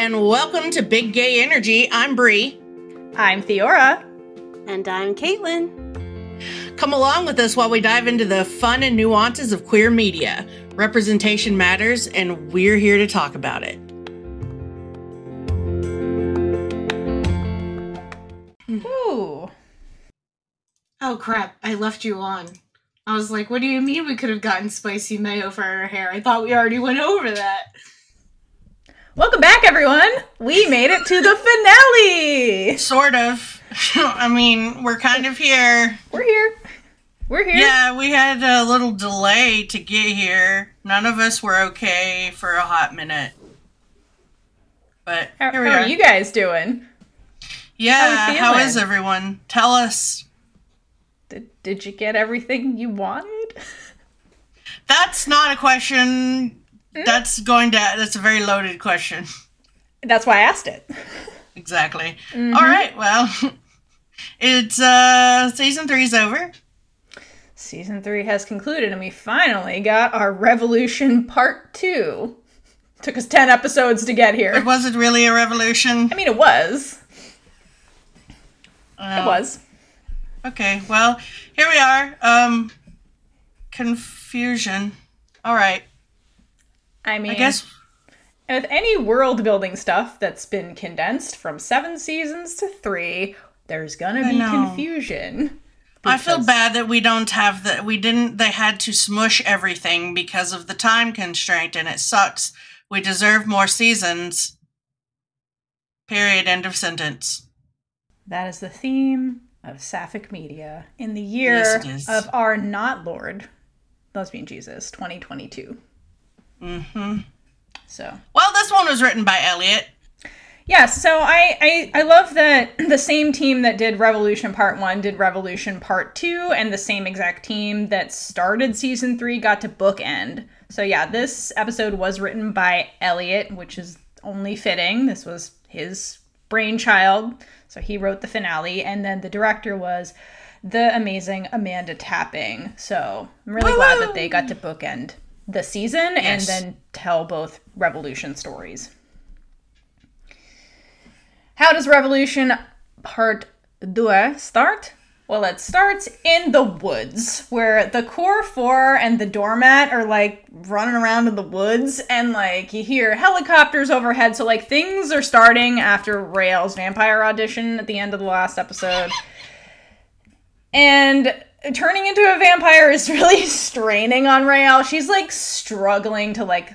and welcome to Big Gay Energy. I'm Bree. I'm Theora. And I'm Caitlin. Come along with us while we dive into the fun and nuances of queer media. Representation matters, and we're here to talk about it. Ooh. Oh crap, I left you on. I was like, what do you mean we could have gotten spicy mayo for our hair? I thought we already went over that. Welcome back, everyone. We made it to the finale. Sort of. I mean, we're kind of here. We're here. We're here. Yeah, we had a little delay to get here. None of us were okay for a hot minute. But How, here we how are. are you guys doing? yeah, how you how feeling? is everyone? Tell us. Did, did you get everything you wanted? That's not a question. Hmm? That's going to. That's a very loaded question. That's why I asked it. Exactly. Mm-hmm. All right. Well, it's uh season three's over. Season three has concluded, and we finally got our Revolution Part Two. Took us ten episodes to get here. It wasn't really a revolution. I mean, it was. It Uh, was. Okay. Well, here we are. Um, confusion. All right. I mean, I guess. with any world building stuff that's been condensed from seven seasons to three, there's gonna I be know. confusion. I feel bad that we don't have that. We didn't. They had to smush everything because of the time constraint, and it sucks. We deserve more seasons. Period. End of sentence. That is the theme of Sapphic Media in the year Yes, of our not Lord, lesbian Jesus, 2022. Mm-hmm. So Well, this one was written by Elliot. yeah, so I, I I love that the same team that did Revolution Part One did Revolution Part Two, and the same exact team that started season three got to bookend. So yeah, this episode was written by Elliot, which is only fitting. This was his brainchild, so he wrote the finale, and then the director was the amazing Amanda Tapping. So I'm really glad that they got to bookend the season and then tell both Revolution stories. How does Revolution Part 2 start? Well, it starts in the woods where the core four and the doormat are like running around in the woods, and like you hear helicopters overhead. So, like, things are starting after Raelle's vampire audition at the end of the last episode. And turning into a vampire is really straining on Raelle. She's like struggling to like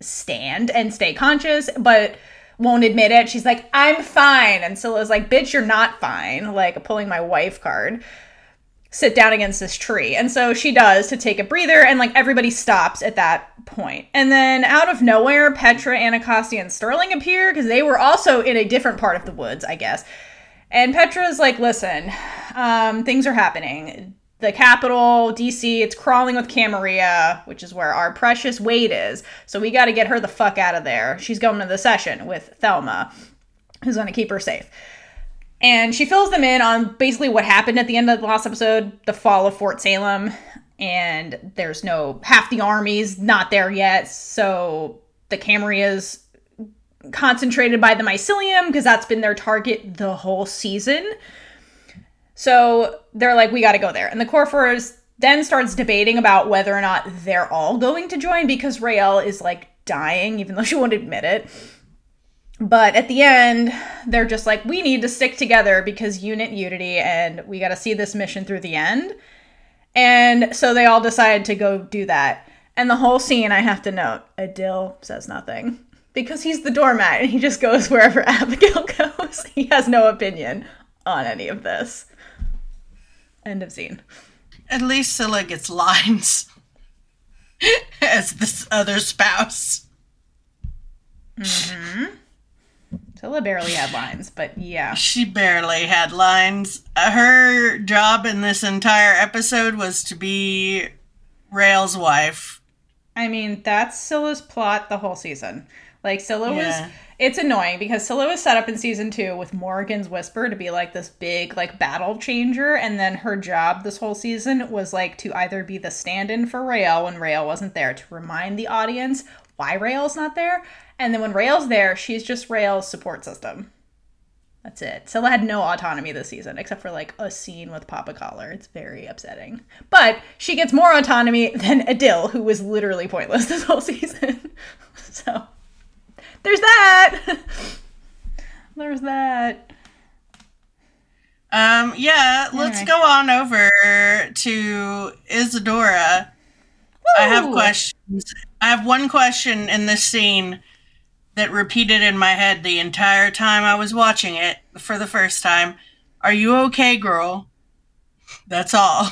stand and stay conscious, but won't admit it. She's like, I'm fine. And Scylla's like, bitch, you're not fine. Like pulling my wife card. Sit down against this tree. And so she does to take a breather, and like everybody stops at that point. And then out of nowhere, Petra, Anacostia, and Sterling appear because they were also in a different part of the woods, I guess. And Petra's like, listen, um, things are happening. The capital, DC, it's crawling with Camarilla, which is where our precious Wade is. So we got to get her the fuck out of there. She's going to the session with Thelma, who's going to keep her safe. And she fills them in on basically what happened at the end of the last episode the fall of Fort Salem. And there's no, half the army's not there yet. So the Camarillas concentrated by the mycelium because that's been their target the whole season. So they're like, we got to go there. And the Corfors then starts debating about whether or not they're all going to join because Raelle is like dying, even though she won't admit it. But at the end, they're just like, we need to stick together because unit unity and we got to see this mission through the end. And so they all decide to go do that. And the whole scene, I have to note, Adil says nothing because he's the doormat and he just goes wherever Abigail goes. He has no opinion on any of this. End of scene. At least Scylla gets lines as this other spouse. Mm-hmm. Scylla barely had lines, but yeah. She barely had lines. Uh, Her job in this entire episode was to be Raelle's wife. I mean, that's Scylla's plot the whole season. Like Scylla was it's annoying because Scylla was set up in season two with Morgan's Whisper to be like this big like battle changer, and then her job this whole season was like to either be the stand-in for Raelle when Raelle wasn't there to remind the audience why Raelle's not there, and then when Raelle's there, she's just Raelle's support system. That's it. Scylla had no autonomy this season, except for like a scene with Papa Collar. It's very upsetting. But she gets more autonomy than Adil, who was literally pointless this whole season. so there's that. there's that. Um, yeah, let's go on over to Isadora. I have questions. I have one question in this scene that repeated in my head the entire time I was watching it for the first time. Are you okay, girl? That's all.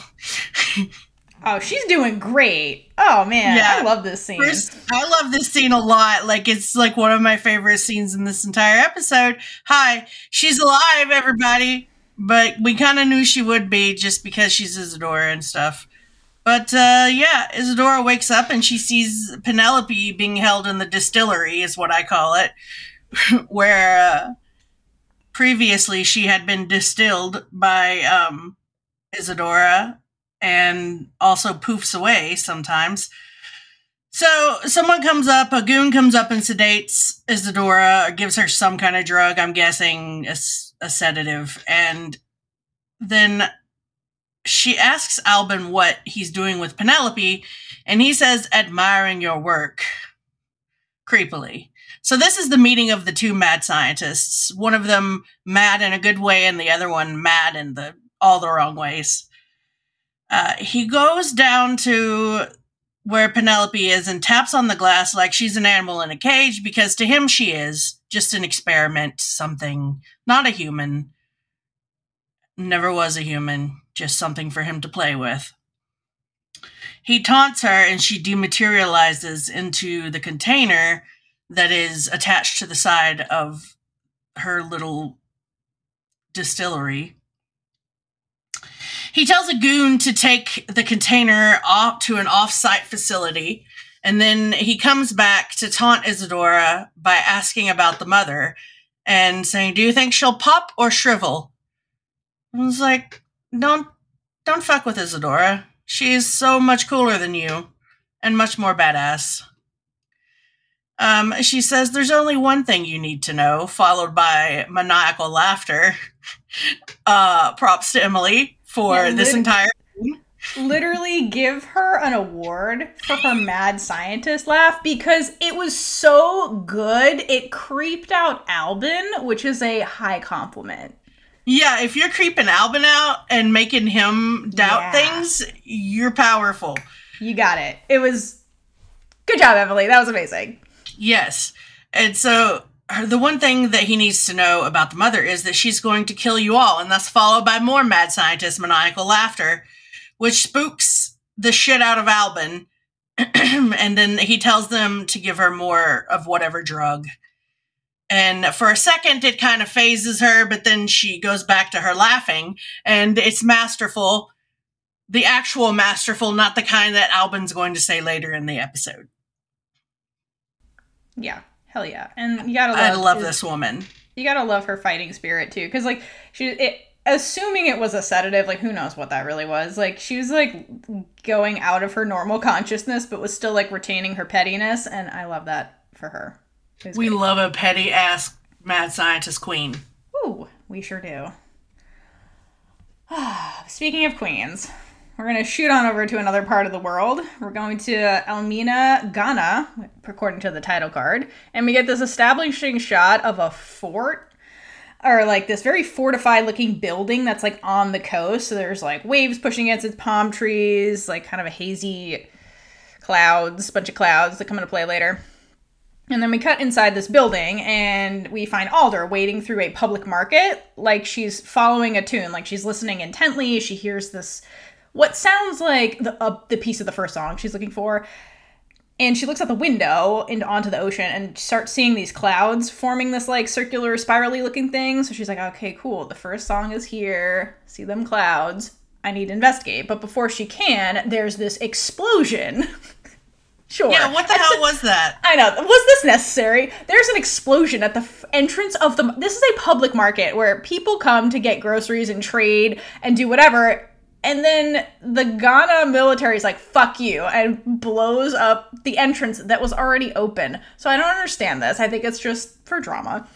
Oh, she's doing great. Oh man, Yeah. I love this scene. First, I love this scene a lot. Like it's like one of my favorite scenes in this entire episode. Hi, she's alive, everybody. But we kind of knew she would be just because she's Isadora and stuff. But uh, yeah, Isadora wakes up and she sees Penelope being held in the distillery, is what I call it, where uh, previously she had been distilled by um, Isadora and also poofs away sometimes. So someone comes up, a goon comes up and sedates Isadora, or gives her some kind of drug, I'm guessing a sedative, and then she asks Albin what he's doing with Penelope, and he says, admiring your work. Creepily. So this is the meeting of the two mad scientists. One of them mad in a good way, and the other one mad in the all the wrong ways. Uh, he goes down to where Penelope is and taps on the glass like she's an animal in a cage because to him she is just an experiment, something, not a human. Never was a human, just something for him to play with. He taunts her and she dematerializes into the container that is attached to the side of her little distillery. He tells a goon to take the container off to an off-site facility, and then he comes back to taunt Isadora by asking about the mother and saying, "Do you think she'll pop or shrivel?" I was like, "Don't, don't fuck with Isadora. She's so much cooler than you, and much more badass." Um, she says, "There's only one thing you need to know," followed by maniacal laughter. Uh, props to Emily for Yeah, this lit- entire Literally give her an award for her mad scientist laugh because it was so good. It creeped out Albin, which is a high compliment. Yeah, if you're creeping Albin out and making him doubt Yeah. things, you're powerful. You got it. It was good job, Emily. That was amazing. Yes. And so the one thing that he needs to know about the mother is that she's going to kill you all, and that's followed by more mad scientist maniacal laughter, which spooks the shit out of Albin. and then he tells them to give her more of whatever drug. And for a second, it kind of phases her, but then she goes back to her laughing, and it's masterful. The actual masterful, not the kind that Albin's going to say later in the episode. Yeah, hell yeah. And you gotta love, I love this woman. You gotta love her fighting spirit too, because like she, it, assuming it was a sedative, like who knows what that really was. Like she was like going out of her normal consciousness, but was still like retaining her pettiness, and I love that for her. We great. love a petty ass mad scientist queen. Ooh, we sure do. Speaking of queens, we're going to shoot on over to another part of the world. We're going to Elmina, Ghana, according to the title card, and we get this establishing shot of a fort or like this very fortified looking building that's like on the coast. So there's like waves pushing against its palm trees, like kind of a hazy clouds, bunch of clouds that come into play later. And then we cut inside this building and we find Alder wading through a public market like she's following a tune, like she's listening intently. She hears this, what sounds like the, uh, the piece of the first song she's looking for. And she looks out the window and onto the ocean and starts seeing these clouds forming this like circular, spirally looking thing. So she's like, okay, cool. The first song is here. See them clouds. I need to investigate. But before she can, there's this explosion Sure. Yeah, what the hell was that? I know. Was this necessary? There's an explosion at the f- entrance of the. This is a public market where people come to get groceries and trade and do whatever. And then the Ghana military is like, fuck you, and blows up the entrance that was already open. So I don't understand this. I think it's just for drama.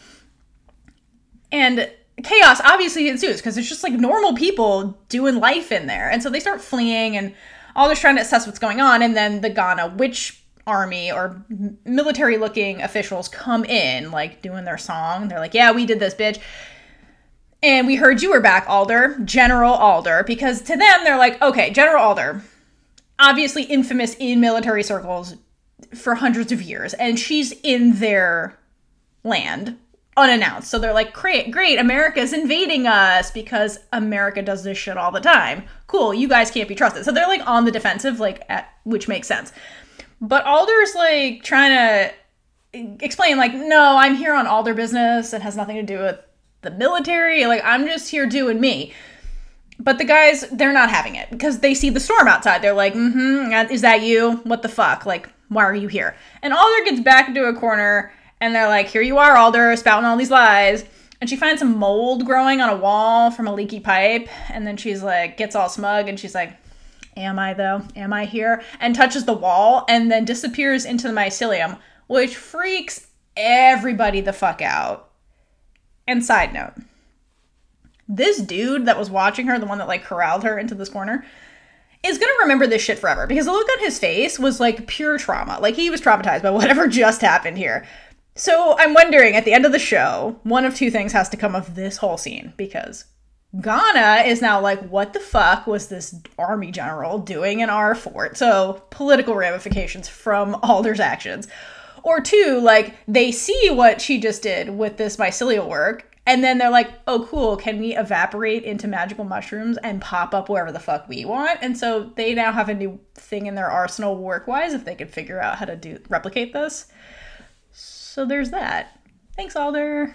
And chaos obviously ensues because it's just like normal people doing life in there. And so they start fleeing and all they're trying to assess what's going on. And then the Ghana witch army or military looking officials come in, like doing their song. They're like, yeah, we did this, bitch. And we heard you were back, Alder, General Alder, because to them, they're like, okay, General Alder, obviously infamous in military circles for hundreds of years, and she's in their land unannounced. So they're like, great, great, America's invading us because America does this shit all the time. Cool, you guys can't be trusted. So they're like on the defensive, like, at, which makes sense. But Alder's like trying to explain, like, no, I'm here on Alder business. It has nothing to do with the military. Like, I'm just here doing me. But the guys, they're not having it because they see the storm outside. They're like, mm hmm, is that you? What the fuck? Like, why are you here? And Alder gets back into a corner and they're like, here you are, Alder, spouting all these lies. And she finds some mold growing on a wall from a leaky pipe. And then she's like, gets all smug and she's like, Am I though? Am I here? And touches the wall and then disappears into the mycelium, which freaks everybody the fuck out. And side note, this dude that was watching her, the one that like corralled her into this corner, is gonna remember this shit forever because the look on his face was like pure trauma. Like he was traumatized by whatever just happened here. So I'm wondering at the end of the show, one of two things has to come of this whole scene because Ghana is now like, what the fuck was this army general doing in our fort? So political ramifications from Alder's actions. Or two, like they see what she just did with this mycelial work, and then they're like, oh, cool, can we evaporate into magical mushrooms and pop up wherever the fuck we want? And so they now have a new thing in their arsenal work wise if they could figure out how to do replicate this. So there's that. Thanks, Alder.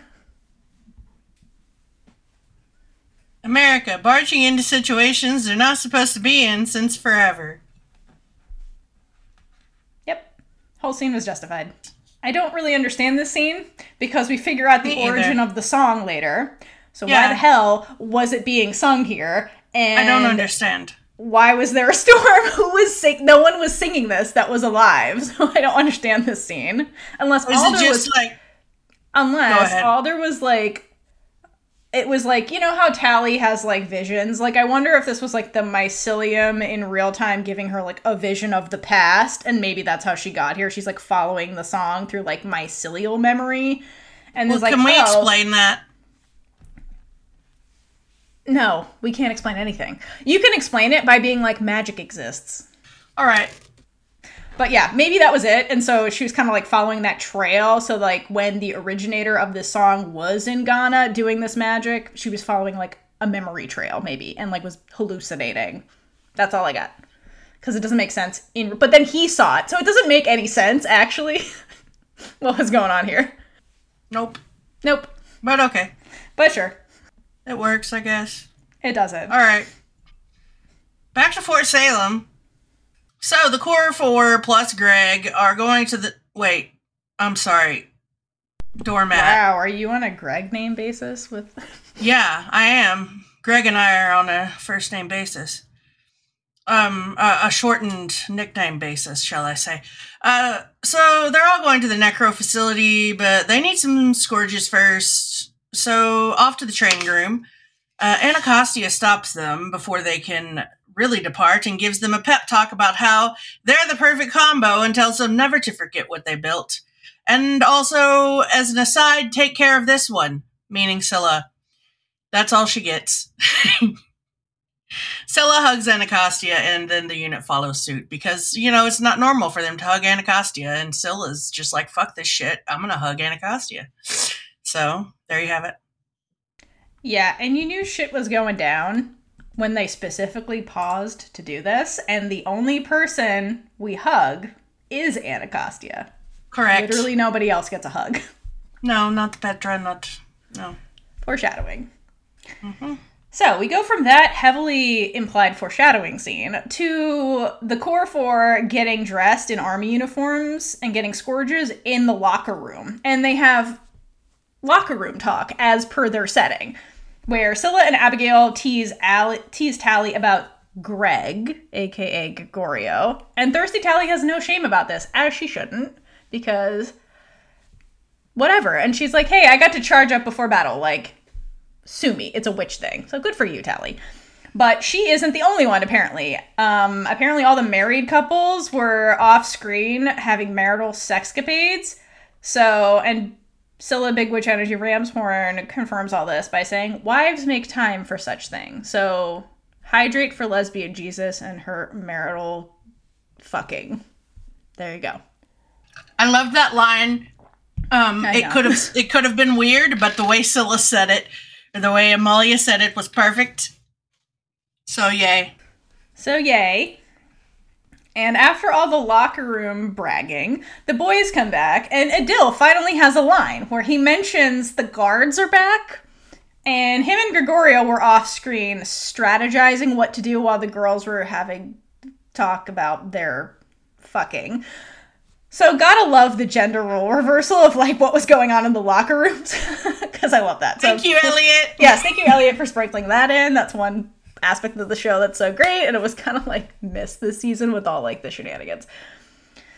America barging into situations they're not supposed to be in since forever. Yep. Whole scene was justified. I don't really understand this scene because we figure out the Me either. origin of the song later. So why the hell was it being sung here? And I don't understand. why was there a storm? Who was sing? No one was singing this that was alive. So I don't understand this scene unless Is Alder was like unless. Alder was like it was like you know how Tally has like visions. Like I wonder if this was like the mycelium in real time giving her like a vision of the past, and maybe that's how she got here. She's like following the song through like mycelial memory, and well, like, can we oh, explain that? No, we can't explain anything. You can explain it by being like magic exists. All right. But yeah, maybe that was it. And so she was kind of like following that trail. So like when the originator of this song was in Ghana doing this magic, she was following like a memory trail maybe and like was hallucinating. That's all I got. Cuz it doesn't make sense in but then he saw it. So it doesn't make any sense actually. what was going on here? Nope. Nope. But okay. But sure. It works, I guess. It doesn't. All right. Back to Fort Salem. So the core four plus Greg are going to the. Wait, I'm sorry. Doormat. Wow, are you on a Greg name basis with Yeah, I am. Greg and I are on a first name basis. Um, a, a shortened nickname basis, shall I say. Uh, so they're all going to the necro facility, but they need some scourges first. So off to the training room. Uh, Anacostia stops them before they can really depart and gives them a pep talk about how they're the perfect combo and tells them never to forget what they built. And also, as an aside, take care of this one, meaning Scylla. That's all she gets. Scylla hugs Anacostia, and then the unit follows suit because, you know, it's not normal for them to hug Anacostia, and Scylla's just like, fuck this shit, I'm gonna hug Anacostia. So, there you have it. Yeah, and you knew shit was going down when they specifically paused to do this, and the only person we hug is Anacostia. Correct. Literally nobody else gets a hug. No, not Petra, not. No. Foreshadowing. Mm-hmm. So we go from that heavily implied foreshadowing scene to the core four getting dressed in army uniforms and getting scourges in the locker room. And they have locker room talk as per their setting, where Scylla and Abigail tease, tease Tally about Greg, aka Gregorio. And Thirsty Tally has no shame about this, as she shouldn't, because whatever. And she's like, hey, I got to charge up before battle. Like, sue me. It's a witch thing. So good for you, Tally. But she isn't the only one, apparently. Um, apparently, all the married couples were off screen having marital sexcapades. So, and Scylla Big Witch Energy Ramshorn confirms all this by saying, Wives make time for such things. So, hydrate for lesbian Jesus and her marital fucking. There you go. I love that line. Um, it could have it could have been weird, but the way Scylla said it, the way Amalia said it was perfect. So yay. So, yay. And after all the locker room bragging, the boys come back, and Adil finally has a line where he mentions the guards are back. And him and Gregorio were off screen strategizing what to do while the girls were having talk about their fucking. So, gotta love the gender role reversal of like what was going on in the locker rooms. Because I love that. So, Thank you, Elliot. yes, thank you, Elliot, for sprinkling that in. That's one aspect of the show that's so great, and it was kind of like missed this season with all like the shenanigans.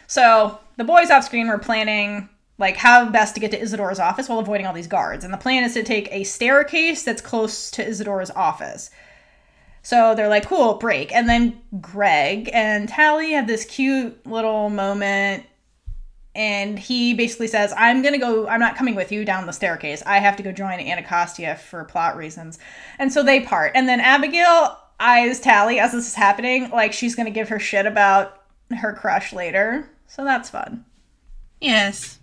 So the boys off screen were planning like how best to get to Isadora's office while avoiding all these guards, and the plan is to take a staircase that's close to Isadora's office. So they're like, cool, break. And then Greg and Tally have this cute little moment and he basically says, I'm gonna go, I'm not coming with you down the staircase. I have to go join Anacostia for plot reasons. And so they part. And then Abigail eyes Tally as this is happening, like she's gonna give her shit about her crush later. So that's fun. Yes.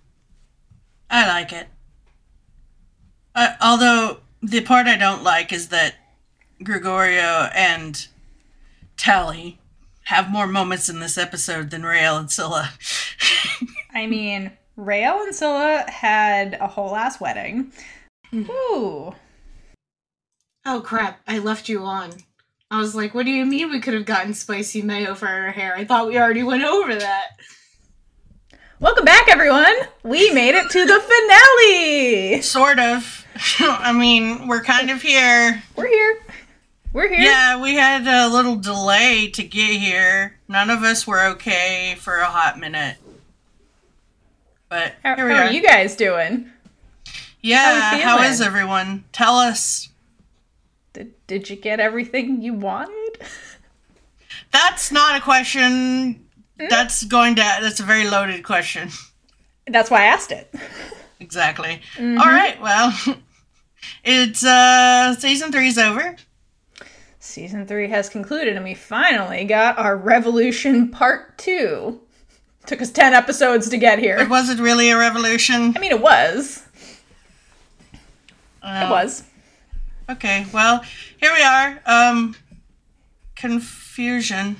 I like it. Uh, although the part I don't like is that Gregorio and Tally have more moments in this episode than Raelle and Scylla. I mean, Raelle and Scylla had a whole ass wedding. Mm-hmm. Ooh. Oh crap, I left you on. I was like, what do you mean we could have gotten spicy mayo for our hair? I thought we already went over that. Welcome back, everyone. We made it to the finale. sort of. I mean, we're kind of here. We're here. We're here. Yeah, we had a little delay to get here. None of us were okay for a hot minute. But How, here we how are. are you guys doing? yeah, how how is everyone? Tell us. Did, did you get everything you wanted? That's not a question. Hmm? That's going to. That's a very loaded question. That's why I asked it. Exactly. Mm-hmm. All right. Well, it's uh season three's over. Season three has concluded, and we finally got our Revolution Part Two. Took us ten episodes to get here. It wasn't really a revolution. I mean, it was. It Uh, was. Okay, well, here we are. Um, confusion.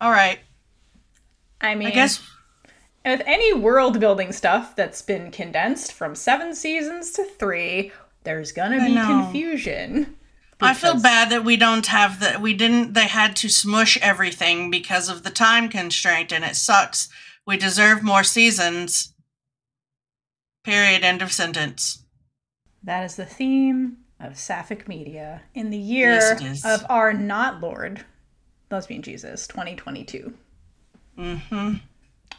All right. I mean, I guess with any world building stuff that's been condensed from seven seasons to three, there's gonna be know. confusion. I feel bad that we don't have the. We didn't. They had to smush everything because of the time constraint, and it sucks. We deserve more seasons. Period. End of sentence. That is the theme of Sapphic Media in the year Yes, of our not Lord, Lesbian Jesus, 2022. Mm-hmm.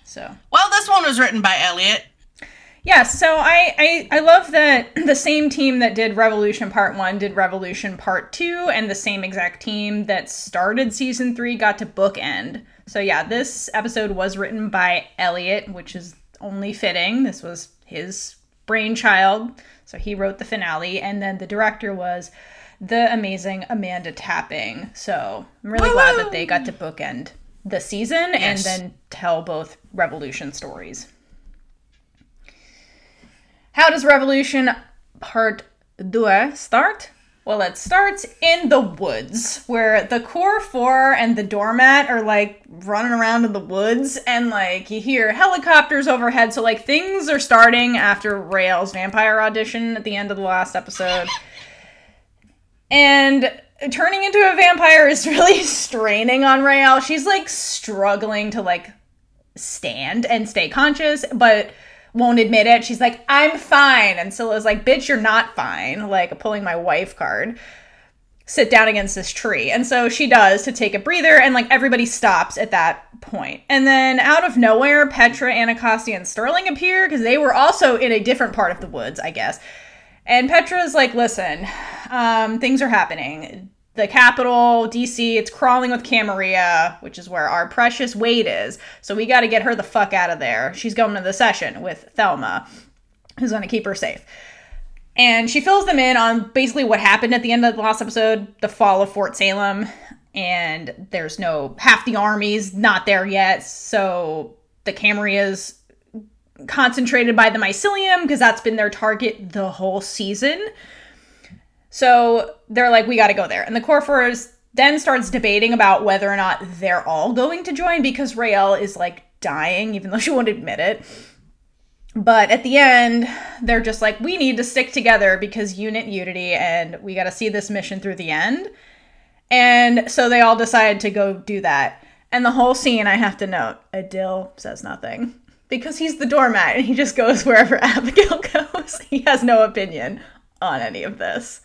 So Well, this one was written by Elliot. Yeah, so I, I I love that the same team that did Revolution Part 1 did Revolution Part 2 and the same exact team that started season 3 got to bookend. So yeah, this episode was written by Elliot, which is only fitting. This was his brainchild. So he wrote the finale and then the director was the amazing Amanda Tapping. So I'm really glad that they got to bookend the season and then tell both Revolution stories. How does Revolution Part 2 start? Well, it starts in the woods where the core four and the doormat are like running around in the woods, and like you hear helicopters overhead. So, like, things are starting after Raelle's vampire audition at the end of the last episode. And turning into a vampire is really straining on Raelle. She's like struggling to like stand and stay conscious, but won't admit it. She's like, I'm fine. And Scylla's like, bitch, you're not fine. Like pulling my wife card. Sit down against this tree. And so she does to take a breather, and like everybody stops at that point. And then out of nowhere, Petra, Anacostia, and Sterling appear because they were also in a different part of the woods, I guess. And Petra's like, listen, um, things are happening. The capital, DC, it's crawling with Camarilla, which is where our precious Wade is. So we got to get her the fuck out of there. She's going to the session with Thelma, who's going to keep her safe. And she fills them in on basically what happened at the end of the last episode the fall of Fort Salem. And there's no, half the army's not there yet. So the Camarillas concentrated by the mycelium because that's been their target the whole season. So they're like, we got to go there. And the Corphors then starts debating about whether or not they're all going to join because Raelle is like dying, even though she won't admit it. But at the end, they're just like, we need to stick together because unit unity and we got to see this mission through the end. And so they all decide to go do that. And the whole scene, I have to note, Adil says nothing because he's the doormat and he just goes wherever Abigail goes. He has no opinion on any of this.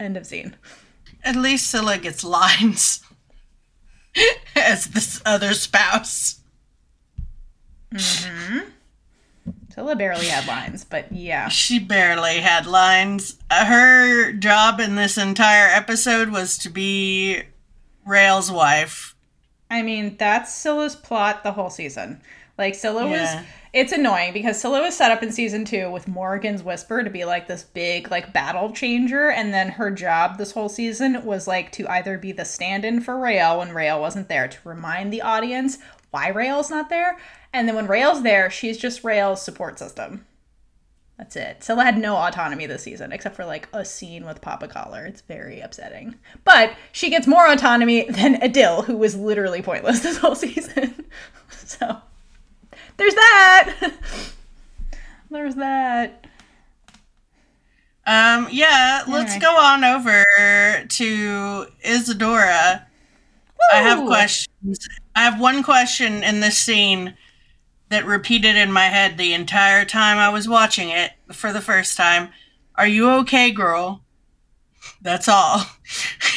End of scene. At least Scylla gets lines as this other spouse. Mm-hmm. Scylla barely had lines, but yeah. She barely had lines. Uh, Her job in this entire episode was to be Raelle's wife. I mean, that's Scylla's plot the whole season. Like Scylla Yeah. was it's annoying because Scylla was set up in season two with Morgan's Whisper to be like this big like battle changer, and then her job this whole season was like to either be the stand-in for Raelle when Raelle wasn't there to remind the audience why Raelle's not there, and then when Raelle's there, she's just Raelle's support system. That's it. Scylla had no autonomy this season, except for like a scene with Papa Collar. It's very upsetting. But she gets more autonomy than Adil, who was literally pointless this whole season. so there's that. there's that. Um, yeah, let's go on over to Isadora. I have questions. I have one question in this scene that repeated in my head the entire time I was watching it for the first time. Are you okay, girl? That's all.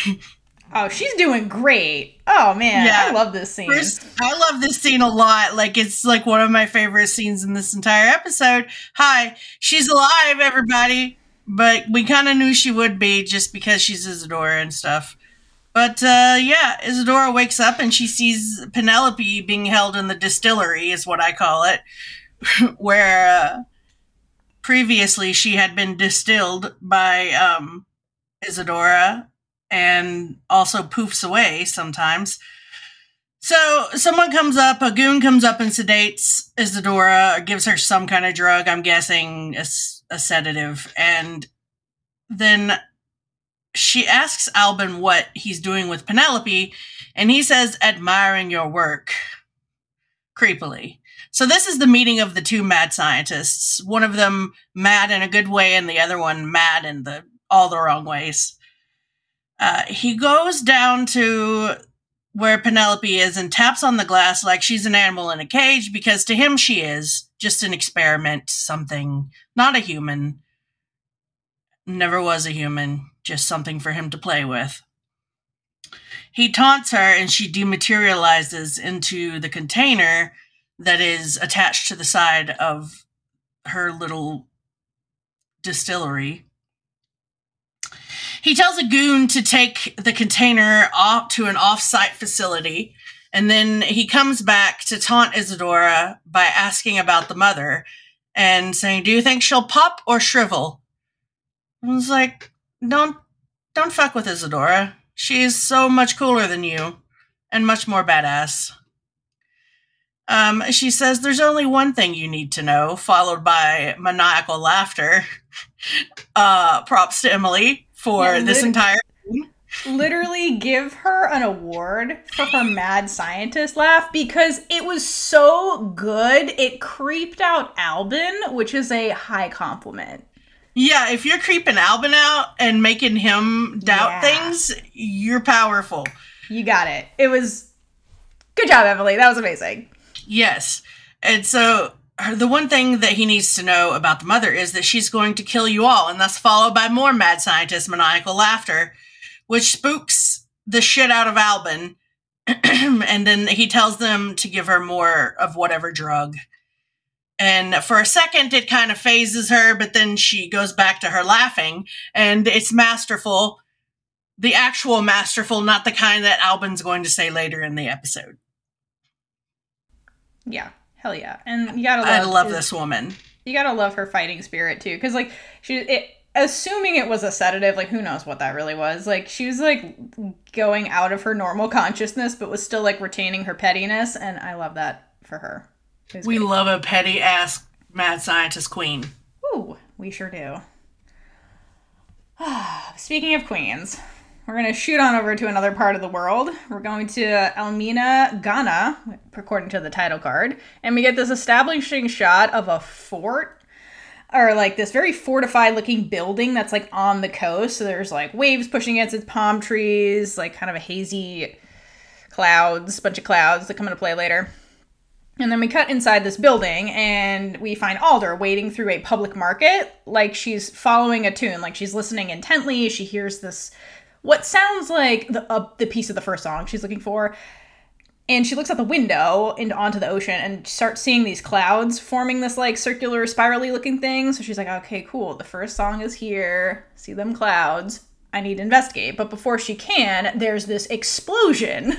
Oh, she's doing great. Oh man, Yeah. I love this scene. First, I love this scene a lot. Like it's like one of my favorite scenes in this entire episode. Hi, she's alive, everybody. But we kind of knew she would be just because she's Isadora and stuff. But uh, yeah, Isadora wakes up and she sees Penelope being held in the distillery, is what I call it, where uh, previously she had been distilled by um, Isadora and also poofs away sometimes. So someone comes up, a goon comes up and sedates Isadora, or gives her some kind of drug, I'm guessing a sedative, and then she asks Albin what he's doing with Penelope, and he says, admiring your work. Creepily. So this is the meeting of the two mad scientists. One of them mad in a good way, and the other one mad in the all the wrong ways. Uh, he goes down to where Penelope is and taps on the glass like she's an animal in a cage because to him she is just an experiment, something, not a human. Never was a human, just something for him to play with. He taunts her and she dematerializes into the container that is attached to the side of her little distillery. He tells a goon to take the container off to an off-site facility, and then he comes back to taunt Isadora by asking about the mother and saying, "Do you think she'll pop or shrivel?" I was like, "Don't, don't fuck with Isadora. She's so much cooler than you, and much more badass." Um, she says, "There's only one thing you need to know," followed by maniacal laughter. Uh, props to Emily for Yeah, this entire Literally give her an award for her mad scientist laugh because it was so good. It creeped out Albin, which is a high compliment. Yeah, if you're creeping Albin out and making him doubt Yeah. things, you're powerful. You got it. It was good job, Emily. That was amazing. Yes. And so the one thing that he needs to know about the mother is that she's going to kill you all, and that's followed by more mad scientist maniacal laughter, which spooks the shit out of Albin. and then he tells them to give her more of whatever drug. And for a second, it kind of phases her, but then she goes back to her laughing, and it's masterful. The actual masterful, not the kind that Albin's going to say later in the episode. Yeah. Hell yeah. And you gotta love, I love this woman. You gotta love her fighting spirit too. Cause like she it assuming it was a sedative, like who knows what that really was. Like she was like going out of her normal consciousness, but was still like retaining her pettiness, and I love that for her. We great. love a petty ass mad scientist queen. Ooh, we sure do. Speaking of queens, we're going to shoot on over to another part of the world. We're going to Elmina, Ghana, according to the title card, and we get this establishing shot of a fort or like this very fortified looking building that's like on the coast. So there's like waves pushing against its palm trees, like kind of a hazy clouds, bunch of clouds that come into play later. And then we cut inside this building and we find Alder wading through a public market like she's following a tune, like she's listening intently. She hears this, what sounds like the, uh, the piece of the first song she's looking for. And she looks out the window and onto the ocean and starts seeing these clouds forming this like circular, spirally looking thing. So she's like, okay, cool. The first song is here. See them clouds. I need to investigate. But before she can, there's this explosion.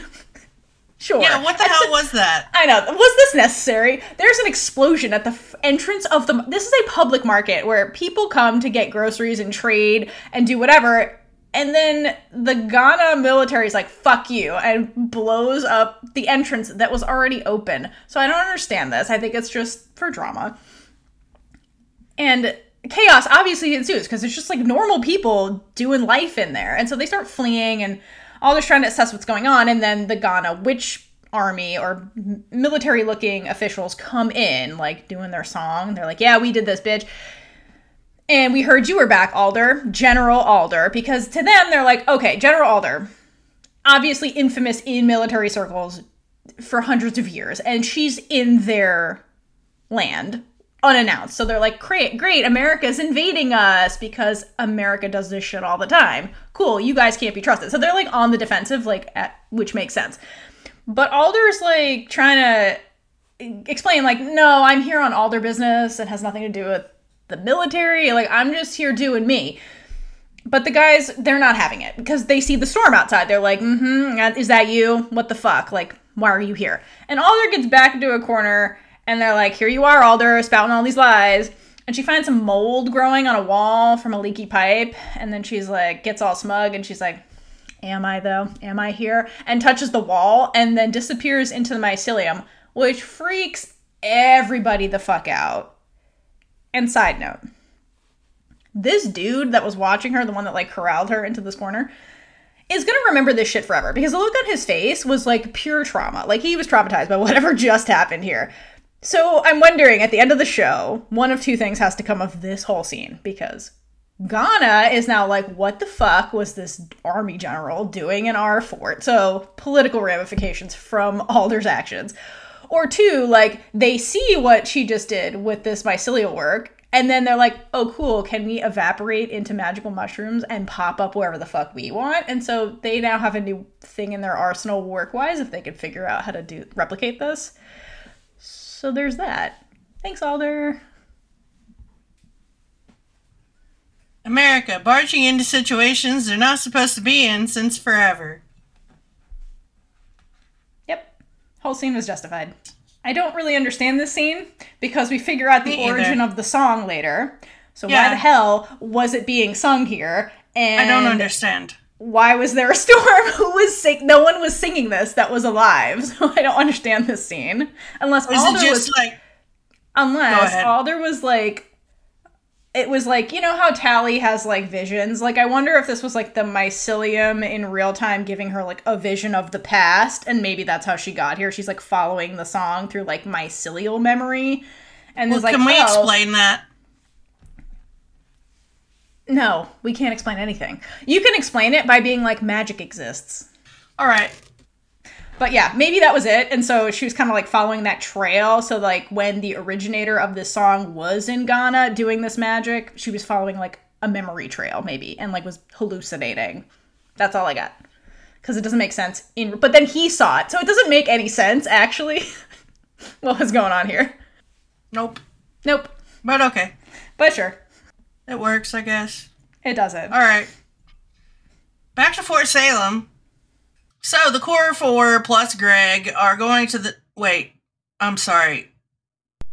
sure. Yeah, what the hell was that? I know. Was this necessary? There's an explosion at the f- entrance of the. This is a public market where people come to get groceries and trade and do whatever. And then the Ghana military is like, fuck you, and blows up the entrance that was already open. So I don't understand this. I think it's just for drama. And chaos obviously ensues because it's just like normal people doing life in there. And so they start fleeing and all they're trying to assess what's going on. And then the Ghana witch army or military looking officials come in, like doing their song. They're like, yeah, we did this, bitch. And we heard you were back, Alder, General Alder, because to them, they're like, okay, General Alder, obviously infamous in military circles for hundreds of years, and she's in their land unannounced. So they're like, great, great, America's invading us because America does this shit all the time. Cool, you guys can't be trusted. So they're like on the defensive, like, at, which makes sense. But Alder's like trying to eh, explain, like, no, I'm here on Alder business. It has nothing to do with the military. Like, I'm just here doing me. But the guys, they're not having it because they see the storm outside. They're like, mm hmm, is that you? What the fuck? Like, why are you here? And Alder gets back into a corner and they're like, here you are, Alder, spouting all these lies. And she finds some mold growing on a wall from a leaky pipe. And then she's like, gets all smug and she's like, Am I though? Am I here? And touches the wall and then disappears into the mycelium, which freaks everybody the fuck out. And side note, this dude that was watching her, the one that like corralled her into this corner, is gonna remember this shit forever because the look on his face was like pure trauma. Like he was traumatized by whatever just happened here. So I'm wondering at the end of the show, one of two things has to come of this whole scene because Ghana is now like, what the fuck was this army general doing in our fort? So political ramifications from Alder's actions. Or two, like they see what she just did with this mycelial work, and then they're like, oh cool, can we evaporate into magical mushrooms and pop up wherever the fuck we want? And so they now have a new thing in their arsenal work wise if they could figure out how to do replicate this. So there's that. Thanks, Alder. America barging into situations they're not supposed to be in since forever. Yep. Whole scene was justified. I don't really understand this scene because we figure out the Me either. origin of the song later. So why the hell was it being sung here? And I don't understand. Why was there a storm? Who was sing? No one was singing this that was alive. So I don't understand this scene unless Is Alder was like unless. Alder was like it was like you know how Tally has like visions like I wonder if this was like the mycelium in real time giving her like a vision of the past and maybe that's how she got here she's like following the song through like mycelial memory and well, like can we oh, explain that? No, we can't explain anything. You can explain it by being like magic exists. All right. But yeah, maybe that was it. And so she was kind of like following that trail. So like when the originator of this song was in Ghana doing this magic, she was following like a memory trail maybe and like was hallucinating. That's all I got. Cuz it doesn't make sense in but then he saw it. So it doesn't make any sense actually. what was going on here? Nope. Nope. But okay. But sure. It works, I guess. It doesn't. All right. Back to Fort Salem. So the core four plus Greg are going to the. Wait, I'm sorry.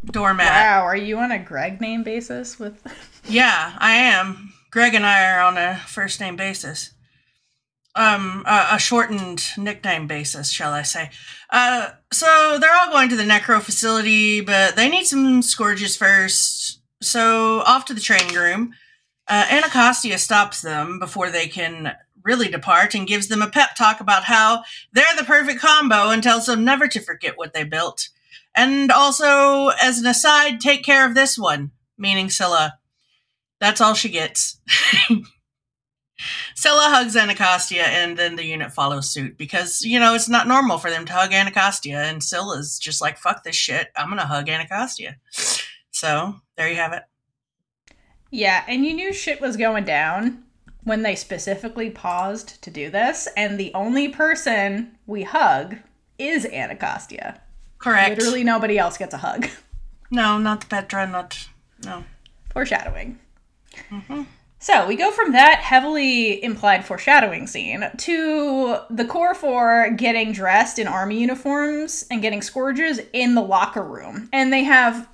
Doormat. Wow, are you on a Greg name basis with Yeah, I am. Greg and I are on a first name basis. Um, a, a shortened nickname basis, shall I say. Uh, so they're all going to the necro facility, but they need some scourges first. So off to the training room. Uh, Anacostia stops them before they can really depart and gives them a pep talk about how they're the perfect combo and tells them never to forget what they built. And also, as an aside, take care of this one, meaning Scylla. That's all she gets. Scylla hugs Anacostia, and then the unit follows suit because, you know, it's not normal for them to hug Anacostia, and Scylla's just like, fuck this shit, I'm gonna hug Anacostia. So, there you have it. Yeah, and you knew shit was going down when they specifically paused to do this, and the only person we hug is Anacostia. Correct. Literally nobody else gets a hug. No, not Petra, not. No. Foreshadowing. Mm-hmm. So we go from that heavily implied foreshadowing scene to the core four getting dressed in army uniforms and getting scourges in the locker room. And they have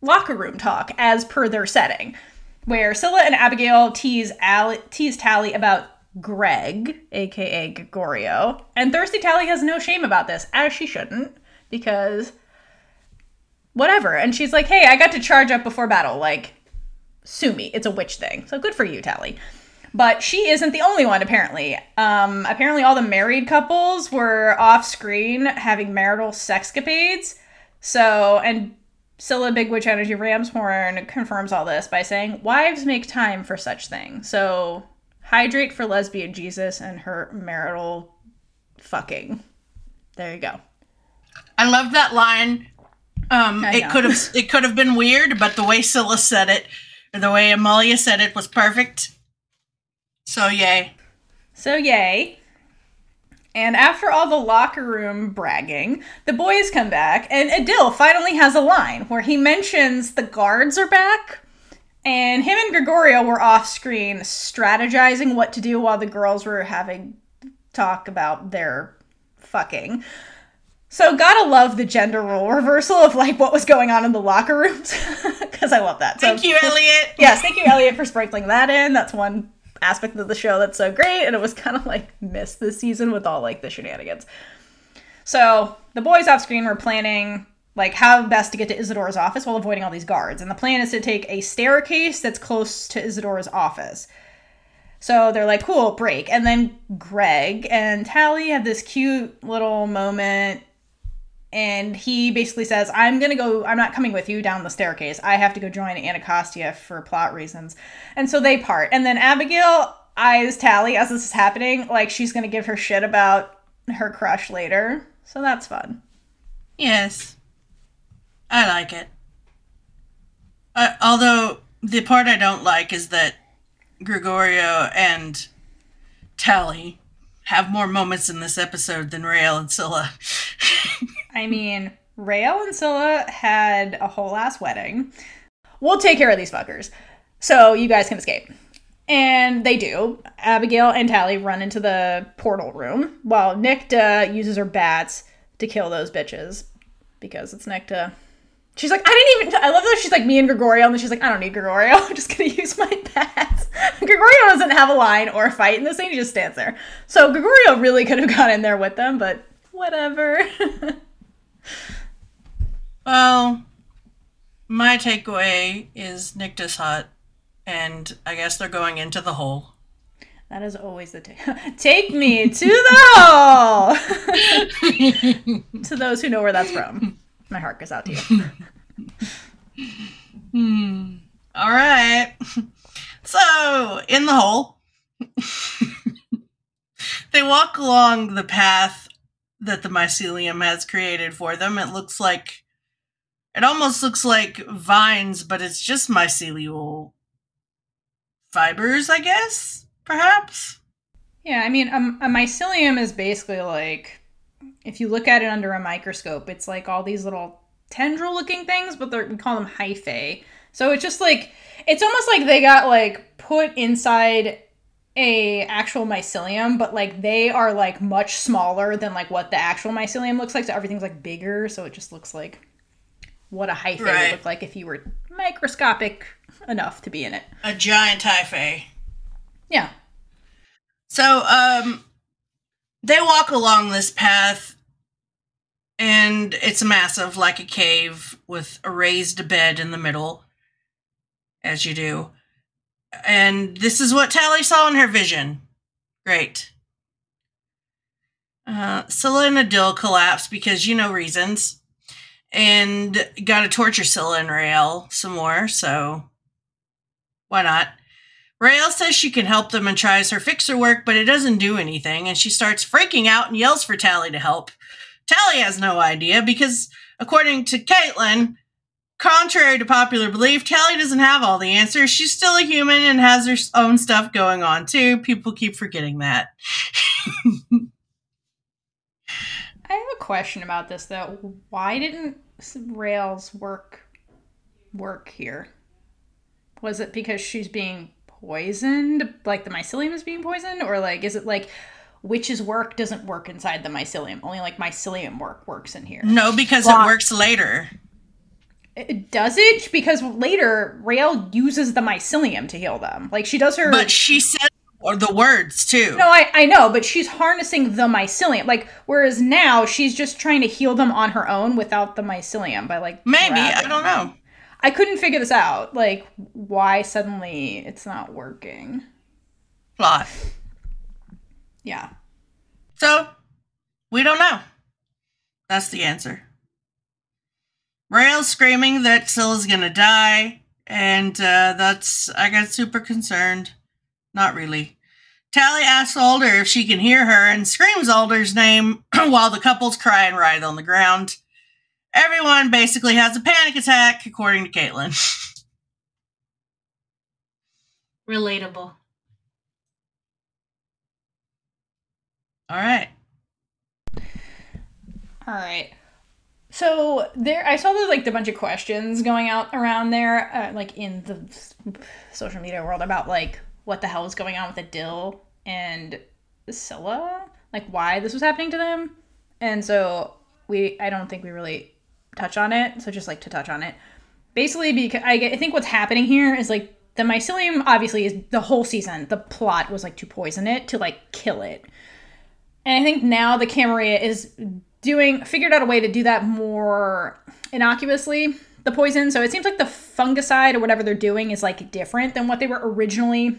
locker room talk as per their setting, where Scylla and Abigail tease, Al- tease Tally about Greg, aka Gregorio. And Thirsty Tally has no shame about this, as she shouldn't, because whatever. And she's like, hey, I got to charge up before battle. Like, sue me. It's a witch thing. So good for you, Tally. But she isn't the only one, apparently. Um, apparently, all the married couples were off screen having marital sexcapades. So, and Scylla Big Witch Energy Ramshorn confirms all this by saying, Wives make time for such things. So, hydrate for lesbian Jesus and her marital fucking. There you go. I love that line. Um, it could have it could have been weird, but the way Scylla said it, or the way Amalia said it, was perfect. So yay! So, yay. And after all the locker room bragging, the boys come back, and Adil finally has a line where he mentions the guards are back, and him and Gregorio were off screen strategizing what to do while the girls were having talk about their fucking. So, gotta love the gender role reversal of like what was going on in the locker rooms, because I love that. So, Thank you, Elliot. yes, thank you, Elliot, for sprinkling that in. That's one aspect of the show that's so great, and it was kind of like missed this season with all like the shenanigans. So the boys off screen were planning like how best to get to Izadora's office while avoiding all these guards, and the plan is to take a staircase that's close to Izadora's office. So they're like, cool, break. And then Greg and Tally have this cute little moment and he basically says, I'm gonna go, I'm not coming with you down the staircase. I have to go join Anacostia for plot reasons. And so they part. And then Abigail eyes Tally as this is happening, like she's gonna give her shit about her crush later. So that's fun. Yes, I like it. Uh, although the part I don't like is that Gregorio and Tally have more moments in this episode than Raelle and Scylla. I mean, Raelle and Scylla had a whole ass wedding. We'll take care of these fuckers. So you guys can escape. And they do. Abigail and Tally run into the portal room while Nicte uses her bats to kill those bitches. Because it's Nicte. She's like, I didn't even. I love that she's like me and Gregorio, and then she's like, I don't need Gregorio. I'm just gonna use my bats. Gregorio doesn't have a line or a fight in this thing. He just stands there. So Gregorio really could have gone in there with them, but whatever. well, my takeaway is Nicte's hot, and I guess they're going into the hole. That is always the take. Take me to the hole. to those who know where that's from, my heart goes out to you. Hmm. All right. So, in the hole, they walk along the path that the mycelium has created for them. It looks like, it almost looks like vines, but it's just mycelial fibers, I guess, perhaps. Yeah, I mean, um, a mycelium is basically like, if you look at it under a microscope, it's like all these little tendril looking things, but they're, we call them hyphae. So it's just like, it's almost like they got like put inside a actual mycelium, but like they are like much smaller than like what the actual mycelium looks like. So everything's like bigger. So it just looks like what a hyphae Right. would look like if you were microscopic enough to be in it. A giant hyphae. Yeah. So, um, they walk along this path, and it's massive, like a cave, with a raised bed in the middle, as you do. And this is what Tally saw in her vision. Great. Uh, Scylla and Adil collapse because you know reasons, and got to torture Scylla and Raelle some more. So, why not? Raelle says she can help them and tries her fixer work, but it doesn't do anything, and she starts freaking out and yells for Tally to help. Tally has no idea because, according to Caitlin, contrary to popular belief, Tally doesn't have all the answers. She's still a human and has her own stuff going on too. People keep forgetting that. I have a question about this though. Why didn't Raelle's work work here? Was it because she's being poisoned, like the mycelium is being poisoned, or like is it like witch's work doesn't work inside the mycelium? Only like mycelium work works in here. no, because it works later. It- Does it? Because later Raelle uses the mycelium to heal them. Like she does her. But she said or the words too. No, I, I know, but she's harnessing the mycelium. Like, whereas now she's just trying to heal them on her own without the mycelium by like Maybe, I don't them. know. I couldn't figure this out. Like, why suddenly it's not working? Plot. Yeah. So, we don't know. That's the answer. Raelle's screaming that Scylla's gonna die, and uh, that's. I got super concerned. Not really. Tally asks Alder if she can hear her and screams Alder's name while the couple's cry and writhe on the ground. Everyone basically has a panic attack, according to Caitlin. Relatable. All right. All right. So there, I saw there's like a bunch of questions going out around there, uh, like in the social media world about like what the hell is going on with Adil and Scylla, like why this was happening to them. And so we, I don't think we really touch on it. So just like to touch on it, basically because I, I think what's happening here is like the mycelium obviously is the whole season. The plot was like to poison it to like kill it. And I think now the Camarilla is doing figured out a way to do that more innocuously, the poison. So it seems like the fungicide or whatever they're doing is like different than what they were originally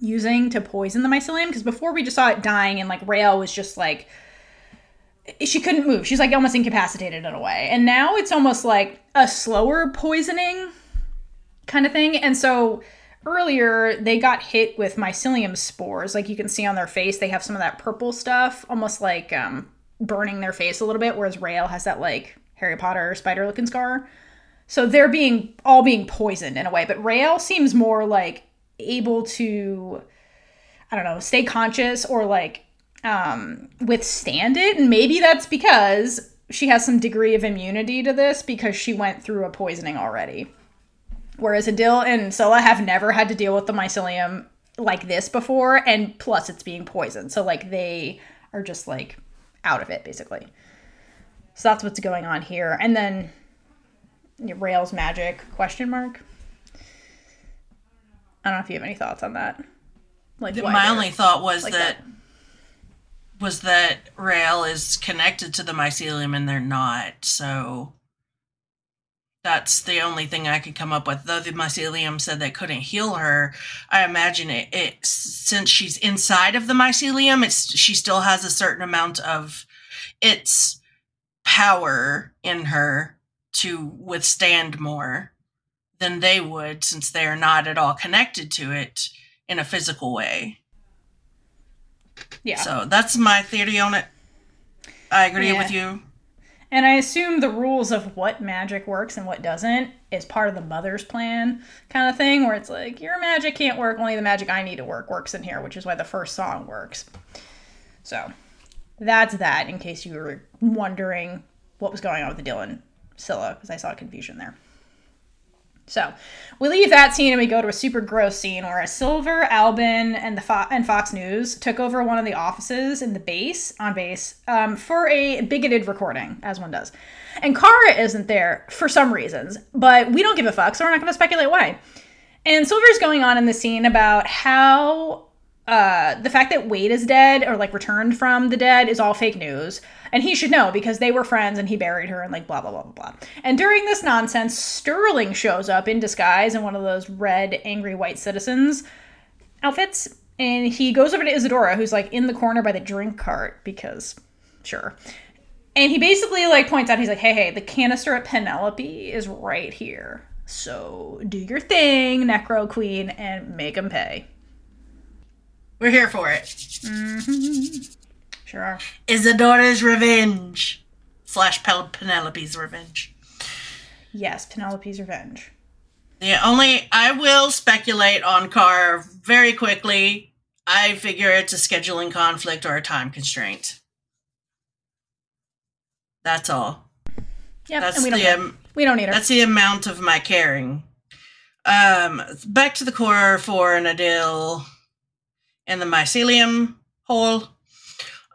using to poison the mycelium. Because before we just saw it dying and like Raelle was just like she couldn't move. She's like almost incapacitated in a way. And now it's almost like a slower poisoning kind of thing. And so earlier they got hit with mycelium spores. Like you can see on their face, they have some of that purple stuff, almost like um, burning their face a little bit, whereas Raelle has that like Harry Potter spider looking scar. So they're being all being poisoned in a way, but Raelle seems more like able to I don't know, stay conscious or like um withstand it. And maybe that's because she has some degree of immunity to this because she went through a poisoning already. Whereas Adil and Scylla have never had to deal with the mycelium like this before, and plus it's being poisoned. So like they are just like out of it basically. So that's what's going on here. And then Raelle's magic question mark. I don't know if you have any thoughts on that. Like My only thought was like that, was that Raelle is connected to the mycelium and they're not. So that's the only thing I could come up with. Though the mycelium said they couldn't heal her, I imagine it, it since she's inside of the mycelium, it's she still has a certain amount of its power in her to withstand more than they would since they are not at all connected to it in a physical way. Yeah. So that's my theory on it. I agree Yeah. with you. And I assume the rules of what magic works and what doesn't is part of the mother's plan kind of thing, where it's like, your magic can't work, only the magic I need to work works in here, which is why the first song works. So that's that, in case you were wondering what was going on with the Dylan Scylla, because I saw confusion there. So we leave that scene and we go to a super gross scene where a Silver, Albin, and the Fo- and Fox News took over one of the offices in the base on base um, for a bigoted recording, as one does. And Kara isn't there for some reasons, but we don't give a fuck, so we're not going to speculate why. And Silver's going on in the scene about how uh, the fact that Wade is dead or like returned from the dead is all fake news. And he should know because they were friends and he buried her and like blah, blah, blah, blah, blah. And during this nonsense, Sterling shows up in disguise in one of those red, angry white citizens outfits. And he goes over to Isadora, who's like in the corner by the drink cart because, sure. And he basically like points out, he's like, hey, hey, the canister at Penelope is right here. So do your thing, Necro Queen, and make him pay. We're here for it. Mm-hmm. Sure are. Isadora's revenge slash Penelope's revenge. Yes, Penelope's revenge. The only I will speculate on Car very quickly. I figure it's a scheduling conflict or a time constraint. That's all. Yeah, That's and we don't, the need- um, we don't need her. that's the amount of my caring. Um, back to the core for an Adil in the mycelium hole.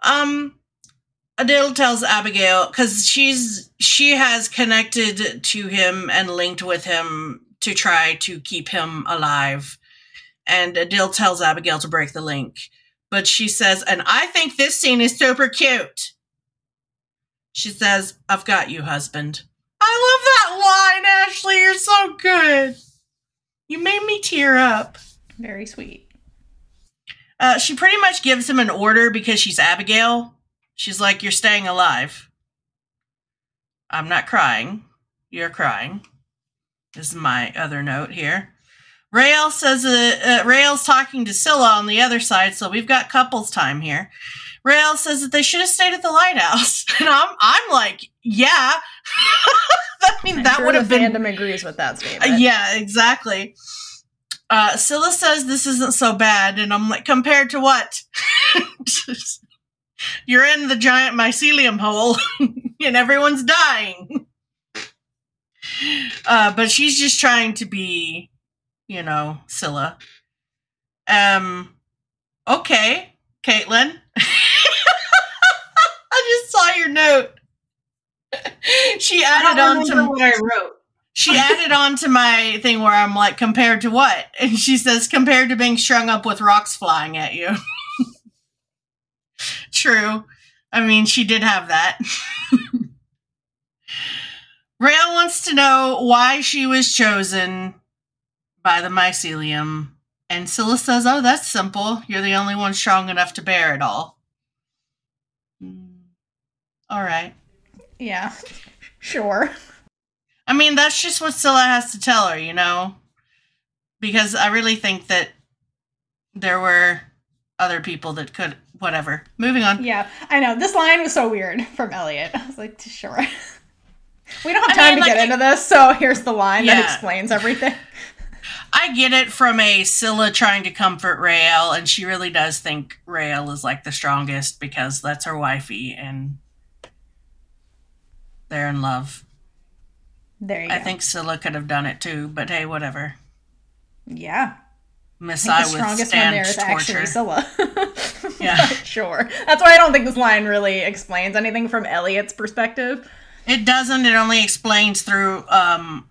Um, Adil tells Abigail because she's she has connected to him and linked with him to try to keep him alive. And Adil tells Abigail to break the link. But she says, and I think this scene is super cute. She says, I've got you, husband. I love that line, Ashley. You're so good. You made me tear up. Very sweet. Uh, she pretty much gives him an order because she's Abigail. She's like, You're staying alive. I'm not crying. You're crying. This is my other note here. Raelle says, uh, uh, Raelle's talking to Scylla on the other side, so we've got couples time here. Raelle says that they should have stayed at the lighthouse. And I'm, I'm like, Yeah. I mean, I'm that sure would have the been fandom agrees with that statement. yeah, exactly. Uh, Scylla says this isn't so bad, and I'm like, compared to what? You're in the giant mycelium hole, and everyone's dying. Uh, but she's just trying to be, you know, Scylla. Um, okay, Caitlin. I just saw your note. she added on to what I wrote. She added on to my thing where I'm like, compared to what? And she says, compared to being strung up with rocks flying at you. True. I mean, she did have that. Raelle wants to know why she was chosen by the mycelium. And Scylla says, Oh, that's simple. You're the only one strong enough to bear it all. Hmm. All right. Yeah. Sure. I mean, that's just what Scylla has to tell her, you know? Because I really think that there were other people that could. Whatever. Moving on. Yeah, I know. This line was so weird from Elliot. I was like, sure. we don't have I time mean, to get into this, so here's the line that explains everything. I get it from a Scylla trying to comfort Raelle, and she really does think Raelle is like the strongest because that's her wifey and they're in love. There you go. I go. think Scylla could have done it too, but hey, whatever. yeah. Miss I I, the strongest one there is actually torture. Scylla. Yeah. Sure. That's why I don't think this line really explains anything from Elliot's perspective. It doesn't. It only explains through um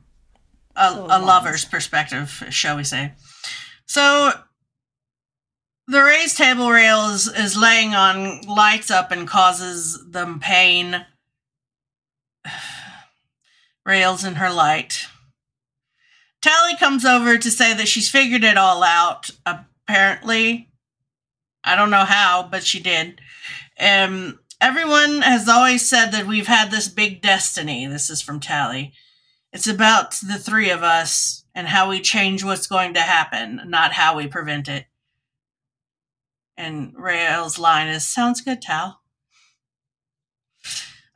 a, a lover's perspective, shall we say? So the raised table Raelle is, is laying on lights up and causes them pain. Raelle's in her light. Tally comes over to say that she's figured it all out. Apparently, I don't know how, but she did. Um, everyone has always said that we've had this big destiny. This is from Tally. It's about the three of us and how we change what's going to happen, not how we prevent it. And Raelle's line is, "Sounds good, Tal."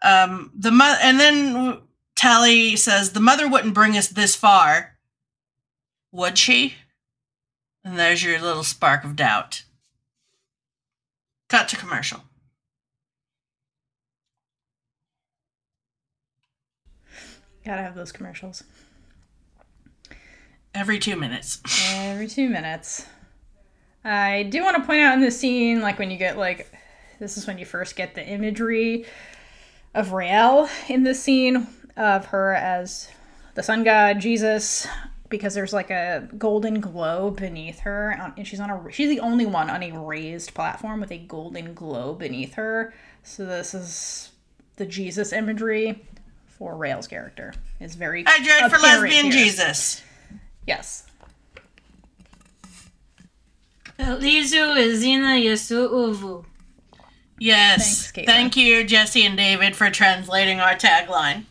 Um, the mo- and then Tally says the mother wouldn't bring us this far, would she? And there's your little spark of doubt. Cut to commercial. Gotta have those commercials. Every two minutes. Every two minutes. I do want to point out in this scene, like when you get like, this is when you first get the imagery of Raelle in this scene of her as the sun god Jesus, because there's like a golden globe beneath her, and she's on a she's the only one on a raised platform with a golden globe beneath her. So this is the Jesus imagery for Raelle's character. Is very I dread for lesbian here. Jesus. Yes. Elizu Izina Yesu Uvu. Yes. Thanks, Thank you, Jesse and David, for translating our tagline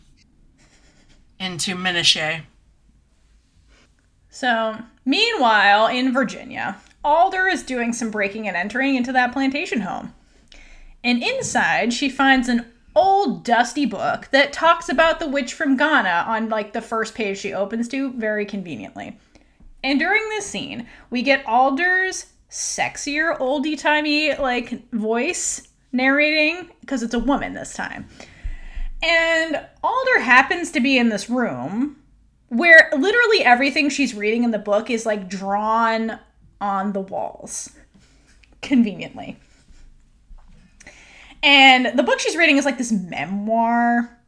into Menashe. So, meanwhile, in Virginia, Alder is doing some breaking and entering into that plantation home. And inside, she finds an old dusty book that talks about the witch from Ghana on like the first page she opens to very conveniently. And during this scene, we get Alder's sexier, oldie timey like voice narrating because it's a woman this time. And Alder happens to be in this room where literally everything she's reading in the book is like drawn on the walls conveniently. And the book she's reading is like this memoir,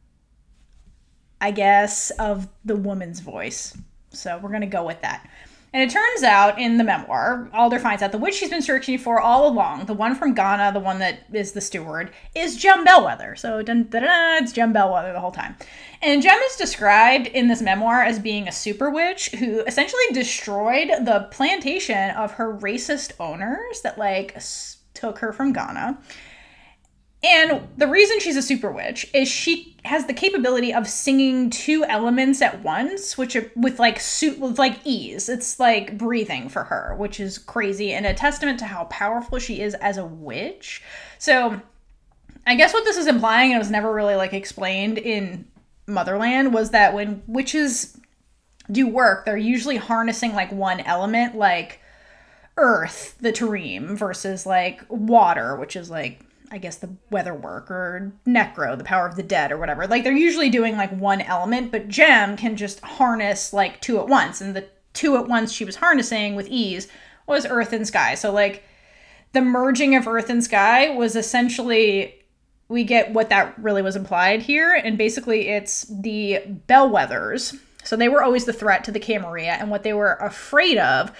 I guess, of the woman's voice. So we're going to go with that. And it turns out in the memoir, Alder finds out the witch she's been searching for all along, the one from Ghana, the one that is the steward, is Jem Bellweather. So dun, dun, dun, it's Jem Bellweather the whole time. And Jem is described in this memoir as being a super witch who essentially destroyed the plantation of her racist owners that like took her from Ghana. And the reason she's a super witch is she has the capability of singing two elements at once, which are with like suit with like ease. It's like breathing for her, which is crazy and a testament to how powerful she is as a witch. So I guess what this is implying, and it was never really like explained in Motherland, was that when witches do work, they're usually harnessing like one element, like earth, the terreme, versus like water, which is like I guess the weather work or necro, the power of the dead or whatever. Like they're usually doing like one element, but Jem can just harness like two at once, and the two at once she was harnessing with ease was earth and sky. So like the merging of earth and sky was essentially we get what that really was implied here, and basically it's the bellwethers. So they were always the threat to the Camarilla, and what they were afraid of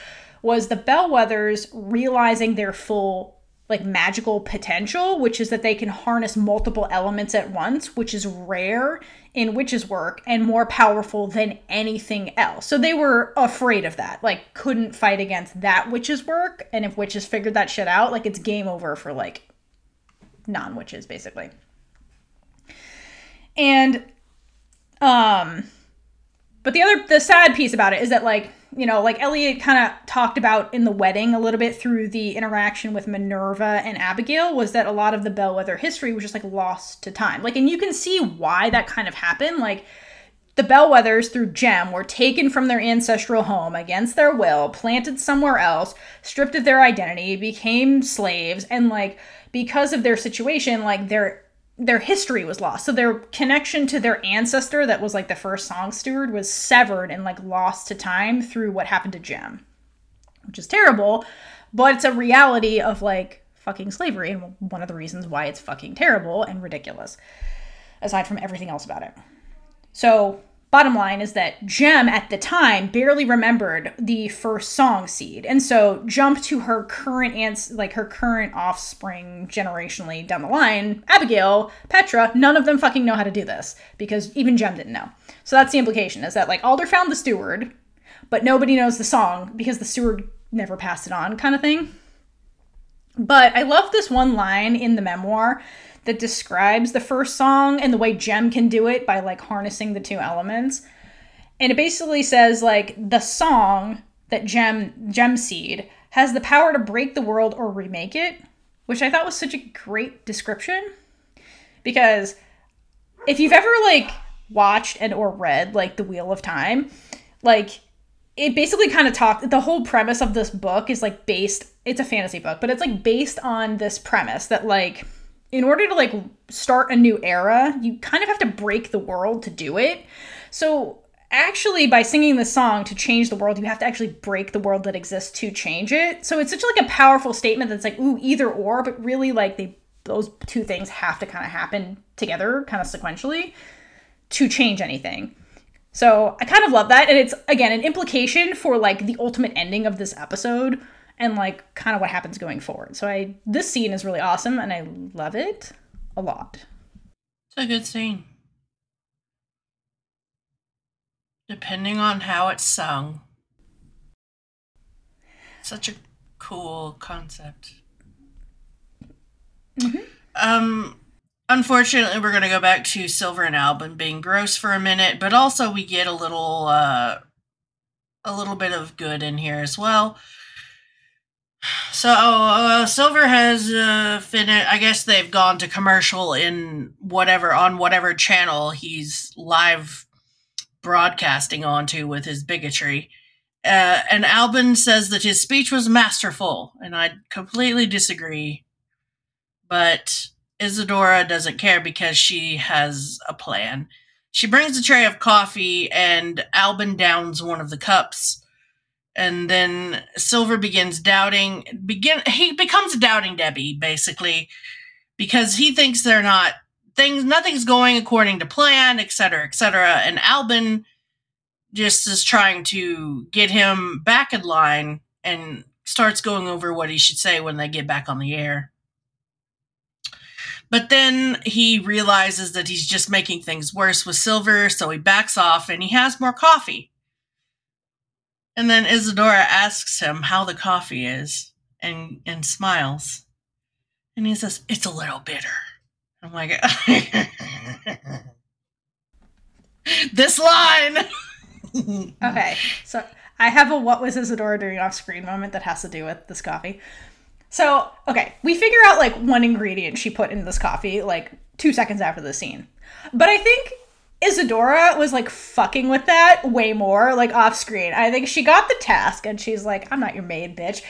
was the bellwethers realizing their full like magical potential, which is that they can harness multiple elements at once, which is rare in witches' work and more powerful than anything else. So they were afraid of that, like couldn't fight against that witches' work. And if witches figured that shit out, like it's game over for like non-witches, basically. And um but the other the sad piece about it is that like you know like elliot kind of talked about in the wedding a little bit through the interaction with minerva and abigail was that a lot of the bellwether history was just like lost to time. Like and you can see why that kind of happened. Like the bellwethers through gem were taken from their ancestral home against their will planted somewhere else stripped of their identity became slaves and like because of their situation like their their history was lost. So their connection to their ancestor that was like the first song steward was severed and like lost to time through what happened to Jem. Which is terrible, but it's a reality of like fucking slavery and one of the reasons why it's fucking terrible and ridiculous. Aside from everything else about it. So bottom line is that Jem at the time barely remembered the first song seed. And so jump to her current ans- like her current offspring generationally down the line, Abigail, Petra, none of them fucking know how to do this because even Jem didn't know. So that's the implication is that like Alder found the steward, but nobody knows the song because the steward never passed it on kind of thing. But I love this one line in the memoir that describes the first song and the way Jem can do it by like harnessing the two elements. and it basically says like the song that Gem Gemseed has the power to break the world or remake it, which I thought was such a great description because if you've ever like watched and or read like the Wheel of Time, like it basically kind of talked the whole premise of this book is like based it's a fantasy book, but it's like based on this premise that like in order to like start a new era, you kind of have to break the world to do it. So actually by singing the song to change the world, you have to actually break the world that exists to change it. So it's such like a powerful statement that's like ooh either or, but really like they those two things have to kind of happen together kind of sequentially to change anything. So I kind of love that and it's again an implication for like the ultimate ending of this episode and like kind of what happens going forward. So I this scene is really awesome and I love it a lot. It's a good scene. Depending on how it's sung. Such a cool concept. Um unfortunately we're gonna go back to Silver and Albin being gross for a minute, but also we get a little uh a little bit of good in here as well. So uh, Silver has uh, finished. I guess they've gone to commercial in whatever on whatever channel he's live broadcasting onto with his bigotry. Uh, and Albin says that his speech was masterful, and I completely disagree. But Isadora doesn't care because she has a plan. She brings a tray of coffee, and Albin downs one of the cups and then Silver begins doubting. Begin he becomes doubting Debbie basically because he thinks they're not things. Nothing's going according to plan, etc., etc. And Albin just is trying to get him back in line and starts going over what he should say when they get back on the air. But then he realizes that he's just making things worse with Silver, so he backs off and he has more coffee. And then Isadora asks him how the coffee is and and smiles. And he says, It's a little bitter. I'm like This line Okay, so I have a what was Isadora doing off screen moment that has to do with this coffee. So, okay, we figure out like one ingredient she put in this coffee like two seconds after the scene. But I think Isadora was like fucking with that way more, like off screen. I think she got the task and she's like, I'm not your maid, bitch.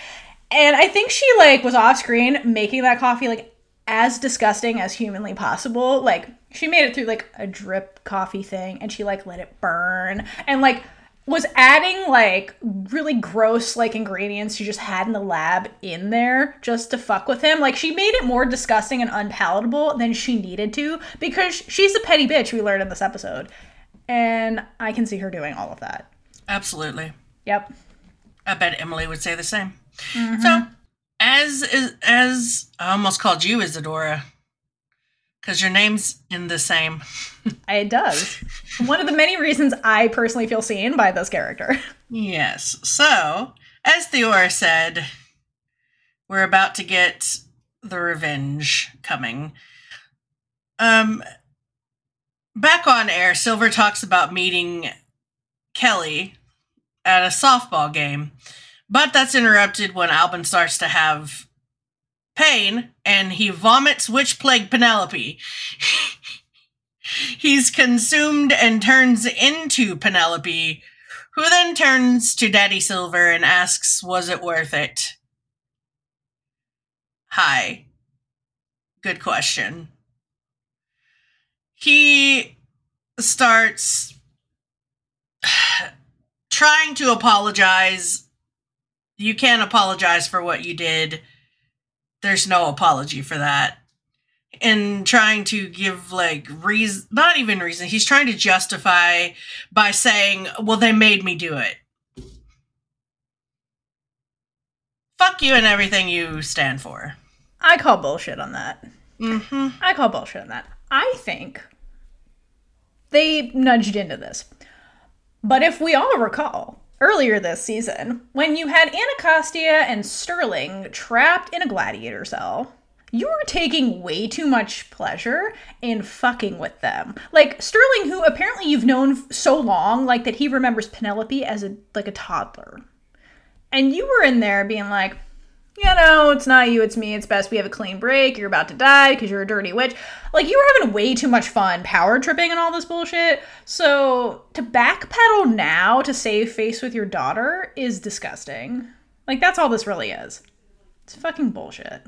And I think she like was off screen making that coffee like as disgusting as humanly possible. Like she made it through like a drip coffee thing and she like let it burn and like was adding like really gross like ingredients she just had in the lab in there just to fuck with him. Like she made it more disgusting and unpalatable than she needed to because she's a petty bitch we learned in this episode. And I can see her doing all of that. Absolutely. Yep. I bet Emily would say the same. Mm-hmm. So as is as I almost called you Isadora. Because your name's in the same. It does. One of the many reasons I personally feel seen by this character. Yes. So, as Theora said, we're about to get the revenge coming. Um back on air, Silver talks about meeting Kelly at a softball game. But that's interrupted when Albin starts to have pain and he vomits witch plague Penelope. He's consumed and turns into Penelope, who then turns to Daddy Silver and asks, Was it worth it? Hi. Good question. He starts trying to apologize. You can't apologize for what you did. There's no apology for that and trying to give like reason not even reason he's trying to justify by saying well they made me do it fuck you and everything you stand for I call bullshit on that. mm-hmm I call bullshit on that. I think they nudged into this. But if we all recall, earlier this season, when you had Anacostia and Sterling trapped in a gladiator cell, you were taking way too much pleasure in fucking with them. Like Sterling, who apparently you've known so long, like that he remembers Penelope as a like a toddler, and you were in there being like, you know, it's not you, it's me. It's best we have a clean break. You're about to die because you're a dirty witch. Like you were having way too much fun power tripping and all this bullshit. So to backpedal now to save face with your daughter is disgusting. Like that's all this really is. It's fucking bullshit.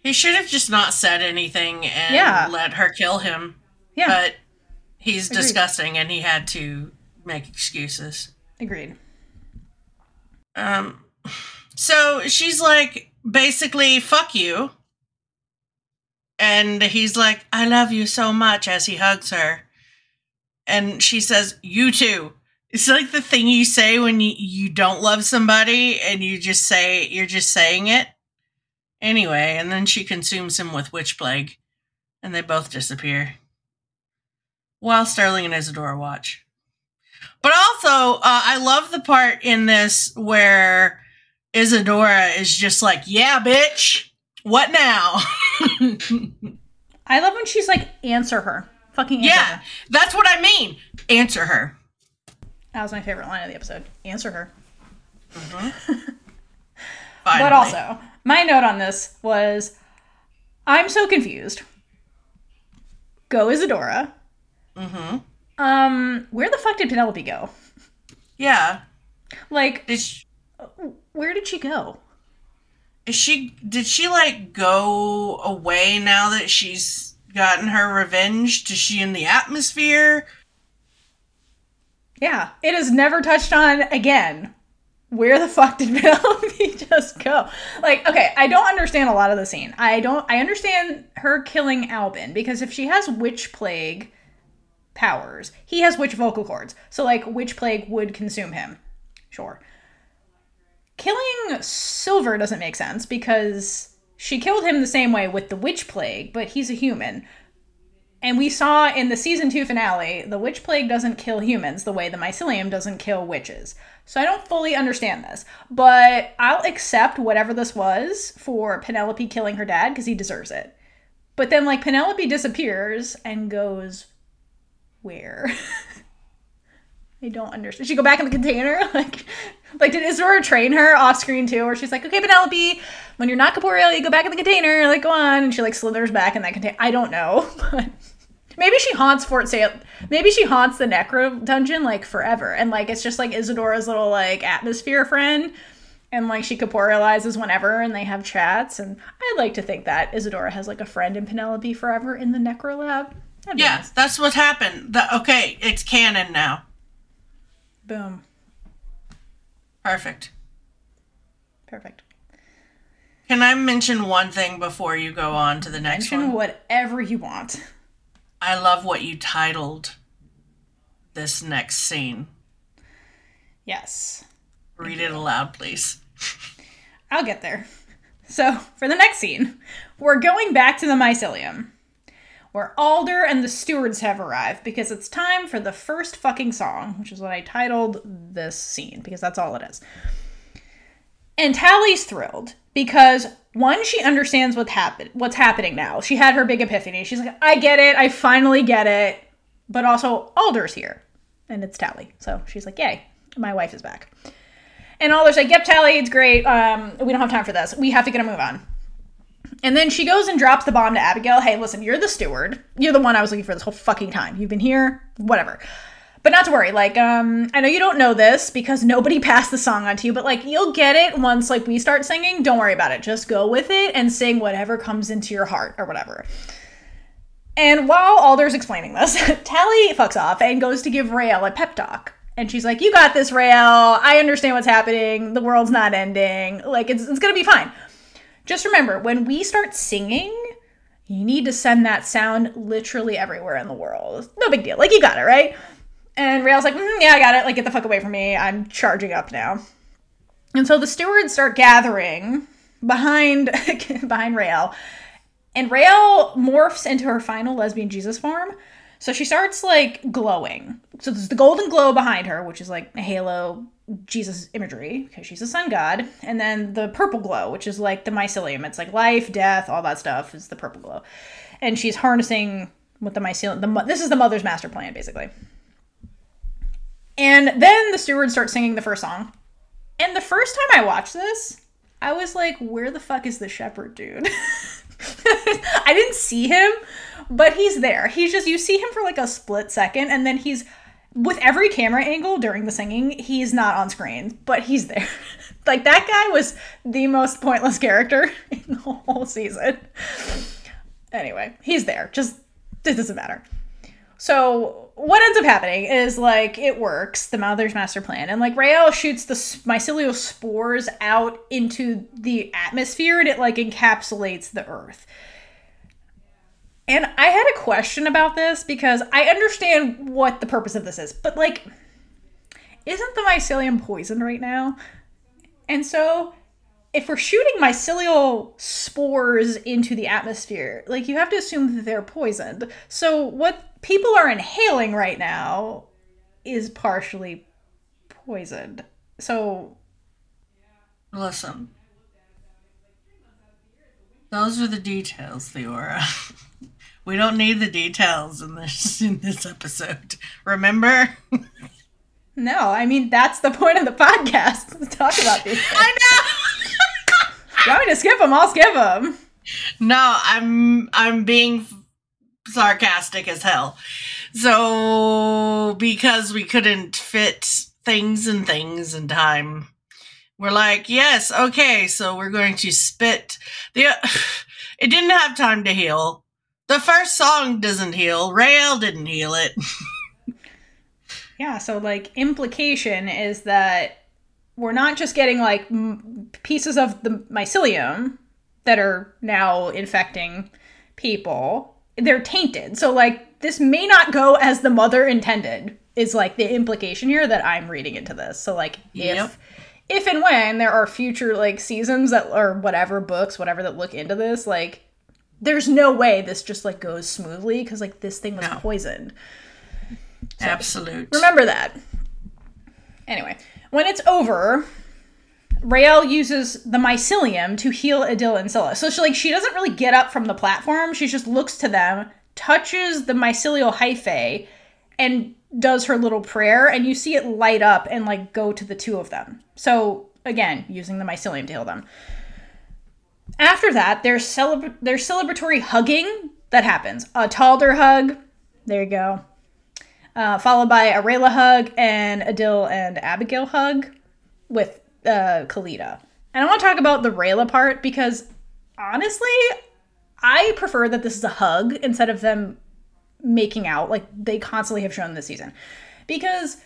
He should have just not said anything and Yeah. let her kill him. Yeah, But he's Agreed. disgusting and he had to make excuses. agreed. Um, so she's like, basically, fuck you. And he's like, I love you so much as he hugs her. And she says, You too. It's like the thing you say when you, you don't love somebody and you just say, you're just saying it. Anyway, and then she consumes him with witch plague and they both disappear. While Sterling and Isadora watch. But also, uh, I love the part in this where Isadora is just like, "Yeah, bitch, what now?" I love when she's like, answer her. Fucking answer yeah, her. that's what I mean. Answer her. That was my favorite line of the episode. Answer her. Finally. But also, my note on this was I'm so confused. Go Isadora. hmm Um, where the fuck did Penelope go? yeah. Like, she, where did she go? is she? Did she like go away now that she's gotten her revenge? Is she in the atmosphere? Yeah, it is never touched on again. Where the fuck did Penelope just go? Like, okay, I don't understand a lot of the scene. I don't. I understand her killing Albin because if she has witch plague powers, he has witch vocal cords. So, like, witch plague would consume him. Sure. Killing Silver doesn't make sense because she killed him the same way with the witch plague, but he's a human. And we saw in the season two finale, the witch plague doesn't kill humans the way the mycelium doesn't kill witches. So I don't fully understand this, but I'll accept whatever this was for Penelope killing her dad because he deserves it. But then, like, Penelope disappears and goes, where? I don't understand. Did She go back in the container? Like, like did Isadora train her off screen too? Where she's like, okay, Penelope, when you're not corporeal, you go back in the container. Like, go on, and she like slithers back in that container. I don't know, maybe she haunts Fort Sale. Maybe she haunts the Necro dungeon like forever, and like it's just like Isadora's little like atmosphere friend. And like she corporealizes whenever, and they have chats. And I'd like to think that Isadora has like a friend in Penelope forever in the Necro Lab. That'd Yeah, nice. that's what happened. The, okay, it's canon now. Boom. Perfect. Perfect. Can I mention one thing before you go on to the next Mention one? whatever you want. I love what you titled this next scene. Yes. Read it aloud, please. I'll get there. So, for the next scene, we're going back to the mycelium, where Alder and the stewards have arrived because it's time for the first fucking song, which is what I titled this scene because that's all it is. And Tally's thrilled because one, she understands what happened, what's happening now. She had her big epiphany. She's like, "I get it. I finally get it." But also, Alder's here, and it's Tally. So she's like, "Yay, my wife is back." And Alder's like, "Yep, Tally, it's great. Um, we don't have time for this. We have to get a move on." And then she goes and drops the bomb to Abigail. Hey, listen, you're the steward. You're the one I was looking for this whole fucking time. You've been here, whatever. But not to worry. Like, um, I know you don't know this because nobody passed the song on to you, but like, you'll get it once like we start singing. Don't worry about it. Just go with it and sing whatever comes into your heart or whatever. And while Alder's explaining this, Tally fucks off and goes to give Raelle a pep talk. And she's like, You got this, Raelle. I understand what's happening. The world's not ending. Like, it's, it's gonna be fine. Just remember, when we start singing, you need to send that sound literally everywhere in the world. No big deal. Like, you got it, right? And Raelle's like, "Mm, Yeah, I got it. Like, get the fuck away from me. I'm charging up now. And so the stewards start gathering behind behind Raelle. And Raelle morphs into her final lesbian Jesus form So she starts like glowing. So there's the golden glow behind her, which is like a halo Jesus imagery because she's a sun god, and then the purple glow, which is like the mycelium. It's like life, death, all that stuff is the purple glow, and she's harnessing with the mycelium. The this is the mother's master plan, basically. And then the steward starts singing the first song, and the first time I watched this, I was like, "Where the fuck is the shepherd, dude?" I didn't see him, but he's there. He's just you see him for like a split second, and then he's with every camera angle during the singing, he's not on screen, but he's there. like that guy was the most pointless character in the whole season. Anyway, he's there. Just it doesn't matter. So what ends up happening is like it works, the Mother's master plan, and like Raelle shoots the mycelial spores out into the atmosphere, and it like encapsulates the Earth. And I had a question about this because I understand what the purpose of this is, but like, isn't the mycelium poisoned right now? And so, if we're shooting mycelial spores into the atmosphere, like, you have to assume that they're poisoned. So, what people are inhaling right now is partially poisoned. So, Listen. Those are the details, Theora. We don't need the details in this in this episode. Remember? no, I mean, that's the point of the podcast. Let's talk about these things. I know. you want me to skip them? I'll skip them. No, I'm I'm being sarcastic as hell. So because we couldn't fit things and things in time, we're like, yes, okay, so we're going to spit the. It didn't have time to heal. The first song doesn't heal. Raelle didn't heal it. Yeah, so like implication is that we're not just getting like m- pieces of the mycelium that are now infecting people. They're tainted. So like this may not go as the mother intended. Is like the implication here that I'm reading into this. So like if Yep. if and when there are future like seasons that or whatever books, whatever that look into this, like there's no way this just like goes smoothly because like this thing was No. poisoned. Absolute. Remember that. Anyway, when it's over, Raelle uses the mycelium to heal Adil and Scylla. So she like she doesn't really get up from the platform. She just looks to them, touches the mycelial hyphae, and does her little prayer, and you see it light up and like go to the two of them. So again, using the mycelium to heal them. After that, there's there's celebratory hugging that happens. A Talder hug. There you go uh, followed by a Rayla hug and Adil and Abigail hug with uh, Khalida. And I want to talk about the Rayla part because honestly, I prefer that this is a hug instead of them making out like they constantly have shown this season. Because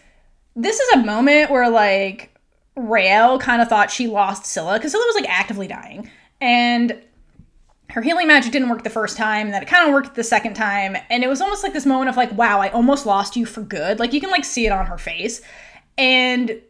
this is a moment where like Raelle kind of thought she lost Scylla because Scylla was like actively dying. And her healing magic didn't work the first time, and then it kind of worked the second time, and it was almost like this moment of like, wow, I almost lost you for good. Like you can like see it on her face, and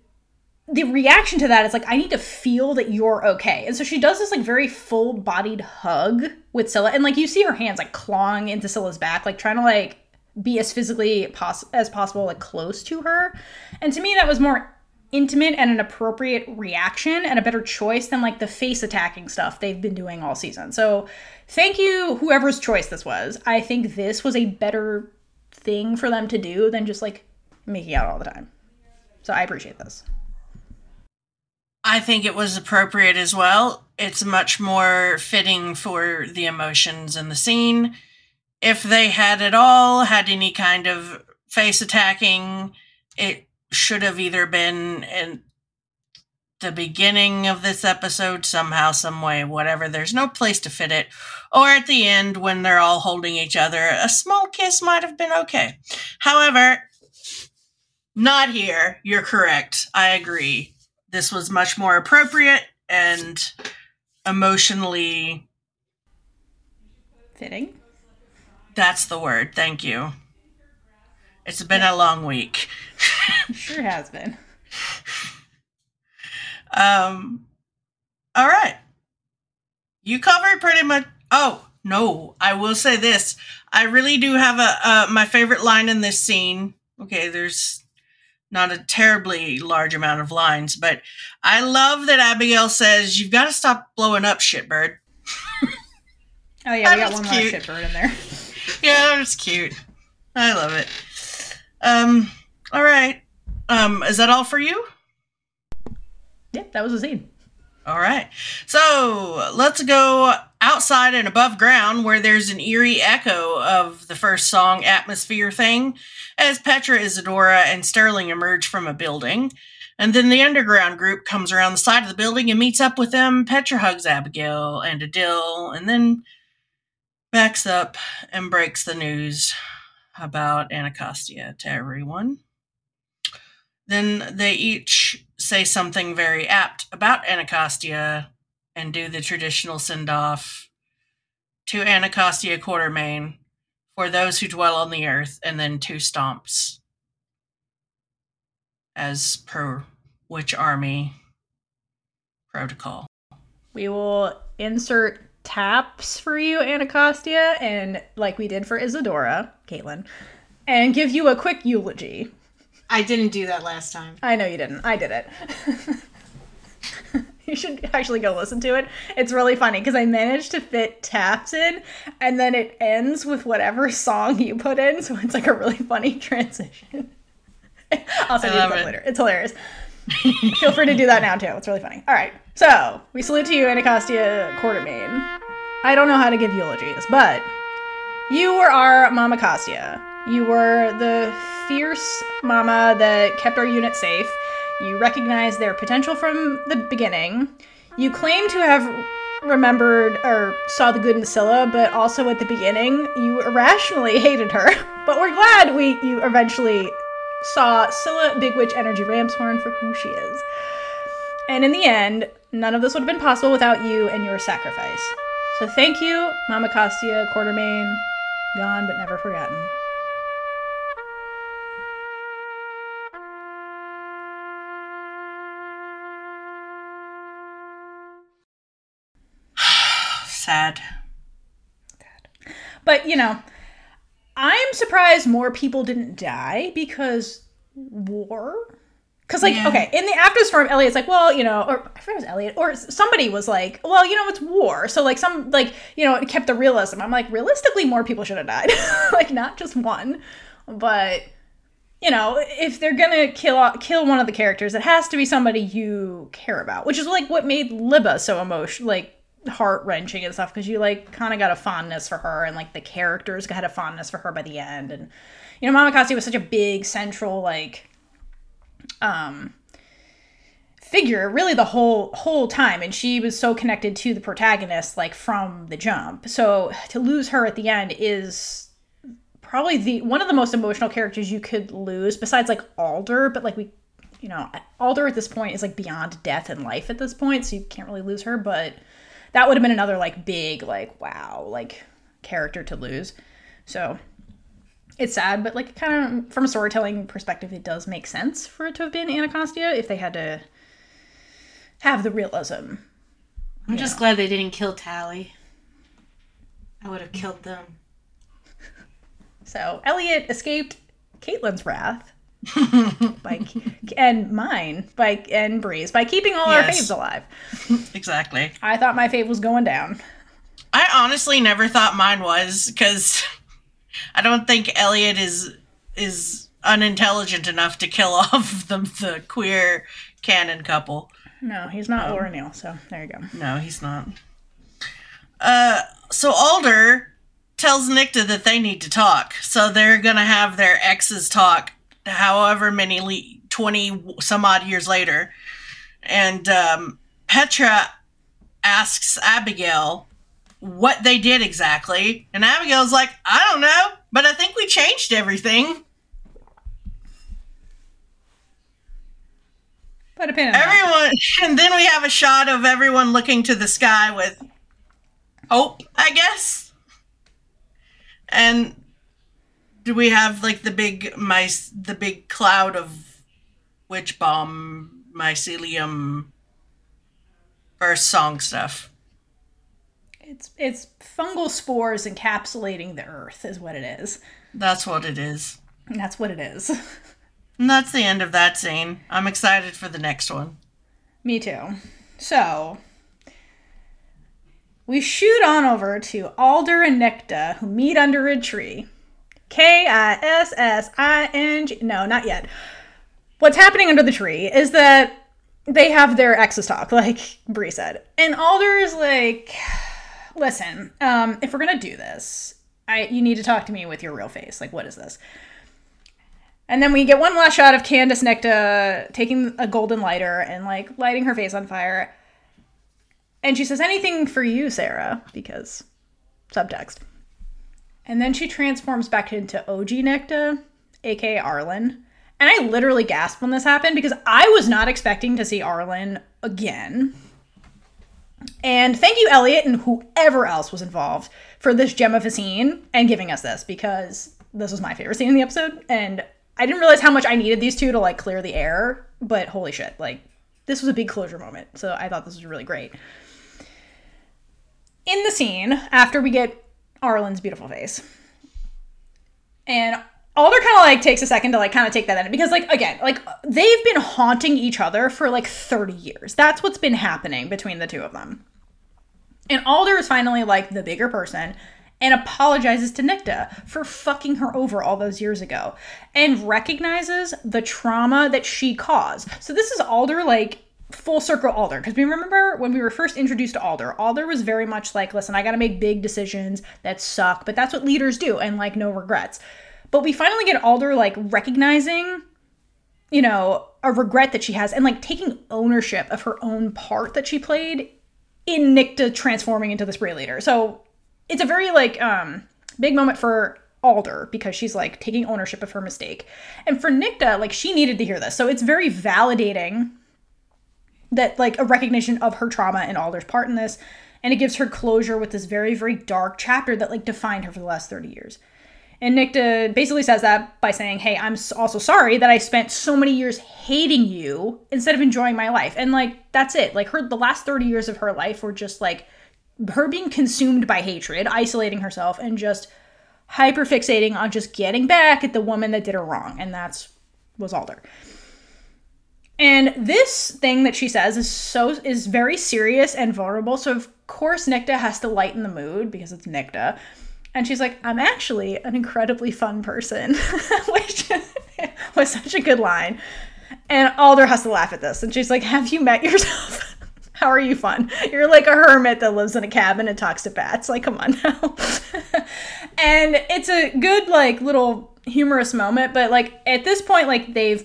the reaction to that is like, I need to feel that you're okay. And so she does this like very full bodied hug with Scylla, and like you see her hands like clawing into Scylla's back, like trying to like be as physically pos- as possible like close to her. And to me, that was more intimate and an appropriate reaction and a better choice than like the face attacking stuff they've been doing all season. So, thank you, whoever's choice this was. I think this was a better thing for them to do than just like making out all the time. So, I appreciate this. I think it was appropriate as well. It's much more fitting for the emotions in the scene. If they had at all had any kind of face attacking, it should have either been in the beginning of this episode somehow, some way, whatever. There's no place to fit it. Or at the end when they're all holding each other. A small kiss might have been okay. However, not here. You're correct. I agree this was much more appropriate and emotionally Fitting. that's the word thank you it's been a long week Sure has been. um all right you covered pretty much oh no. I will say this: I really do have a uh, my favorite line in this scene. Okay, there's not a terribly large amount of lines, but I love that Abigail says, "You've got to stop blowing up, shitbird." Oh yeah, we got one more cute. shitbird in there. Yeah, that was cute. I love it. Um, all right. Um, is that all for you? Yeah, that was the scene. All right. So let's go outside and above ground where there's an eerie echo of the first song, Atmosphere Thing, as Petra, Izadora, and Sterling emerge from a building. And then the underground group comes around the side of the building and meets up with them. Petra hugs Abigail and Adil, and then backs up and breaks the news about Anacostia to everyone. Then they each say something very apt about Anacostia and do the traditional send off to Anacostia Quartermaine for those who dwell on the earth, and then two stomps as per which army protocol. We will insert taps for you, Anacostia, and like we did for Izadora, Caitlin, and give you a quick eulogy. I didn't do that last time. I know you didn't. I did it. you should actually go listen to it. It's really funny because I managed to fit taps in, and then it ends with whatever song you put in, so it's like a really funny transition. I'll send you the clip later. It's hilarious. Feel free to do that now too. It's really funny. All right. So we salute to you, Anacostia Quartermaine. I don't know how to give eulogies, but you were our Mama Castia. You were the fierce mama that kept our unit safe. You recognized their potential from the beginning. You claim to have remembered or saw the good in Scylla, but also at the beginning you irrationally hated her. But we're glad we you eventually saw Scylla Big Witch Energy Ramshorn for who she is. And in the end, none of this would have been possible without you and your sacrifice. So thank you, Mama Castia Quartermaine, gone but never forgotten. Sad. But you know, I'm surprised more people didn't die because war. Because like, Yeah. okay, in the after storm, Eliot's like, well, you know, or I forget it was Eliot, or somebody was like, well, you know, it's war, so like some like you know, it kept the realism. I'm like, realistically, more people should have died, like not just one, but you know, if they're gonna kill kill one of the characters, it has to be somebody you care about, which is like what made Libba so emotional, like heart wrenching and stuff, because you like kind of got a fondness for her, and like the characters had a fondness for her by the end, and you know, Mama Cassie was such a big central like um figure really the whole whole time and she was so connected to the protagonist like from the jump. So to lose her at the end is probably the one of the most emotional characters you could lose besides like Alder but like we you know Alder at this point is like beyond death and life at this point so you can't really lose her but that would have been another like big like wow like character to lose so it's sad but like kind of from a storytelling perspective it does make sense for it to have been Anacostia if they had to have the realism I'm just glad they didn't kill Tally. I would have killed them. So Eliot escaped Caitlin's wrath by and mine by and Breeze by keeping all our faves alive. Exactly. I thought my fave was going down. I honestly never thought mine was because I don't think Eliot is is unintelligent enough to kill off the the queer canon couple. No, he's not Laura Neal. So there you go. No, he's not. Uh, so Alder tells Nicte that they need to talk. So they're gonna have their exes talk, however many le- twenty some odd years later, and um, Petra asks Abigail what they did exactly, and Abigail's like, I don't know, but I think we changed everything. Put a pin. Everyone, and then we have a shot of everyone looking to the sky with hope, I guess. And do we have like the big mice, the big cloud of witch bomb, mycelium, first song stuff? It's it's fungal spores encapsulating the earth is what it is. That's what it is. And that's what it is. And that's the end of that scene. I'm excited for the next one. Me too. So we shoot on over to Alder and Nicte, who meet under a tree. K I S S I N G. No, not yet. What's happening under the tree is that they have their exes talk, like Bree said. And Alder is like, listen, um, if we're gonna do this, I you need to talk to me with your real face. Like, what is this? And then we get one last shot of Candace Nicte taking a golden lighter and like lighting her face on fire. And she says, Anything for you, Sarah, because subtext. And then she transforms back into OG Nicte, aka Arlen. And I literally gasped when this happened because I was not expecting to see Arlen again. And thank you, Eliot, and whoever else was involved for this gem of a scene and giving us this because this was my favorite scene in the episode. And I didn't realize how much I needed these two to like clear the air, but holy shit, like this was a big closure moment. So I thought this was really great. In the scene, after we get Arlen's beautiful face, and Alder kind of like takes a second to like kind of take that in because like again, like they've been haunting each other for like 30 years. That's what's been happening between the two of them. And Alder is finally like the bigger person and apologizes to Nicte for fucking her over all those years ago and recognizes the trauma that she caused. So this is Alder like full circle Alder because we remember when we were first introduced to Alder, Alder was very much like, listen, I got to make big decisions that suck, but that's what leaders do and like no regrets. But we finally get Alder like recognizing you know, a regret that she has and like taking ownership of her own part that she played in Nicte transforming into the spray leader. So it's a very like um big moment for Alder because she's like taking ownership of her mistake. And for Nicte, like she needed to hear this. So it's very validating that like a recognition of her trauma and Alder's part in this. And it gives her closure with this very, very dark chapter that like defined her for the last 30 years. And Nicte uh, basically says that by saying, Hey, I'm also sorry that I spent so many years hating you instead of enjoying my life. And like, that's it. Like, her, the last 30 years of her life were just like her being consumed by hatred, isolating herself, and just hyper fixating on just getting back at the woman that did her wrong. And that's was Alder. And this thing that she says is so is very serious and vulnerable. So of course Nicte has to lighten the mood because it's Nicte. And she's like, I'm actually an incredibly fun person, which was such a good line. And Alder has to laugh at this. And she's like, Have you met yourself? How are you fun? You're like a hermit that lives in a cabin and talks to bats. Like, come on now. and it's a good, like, little humorous moment. But, like, at this point, like, they've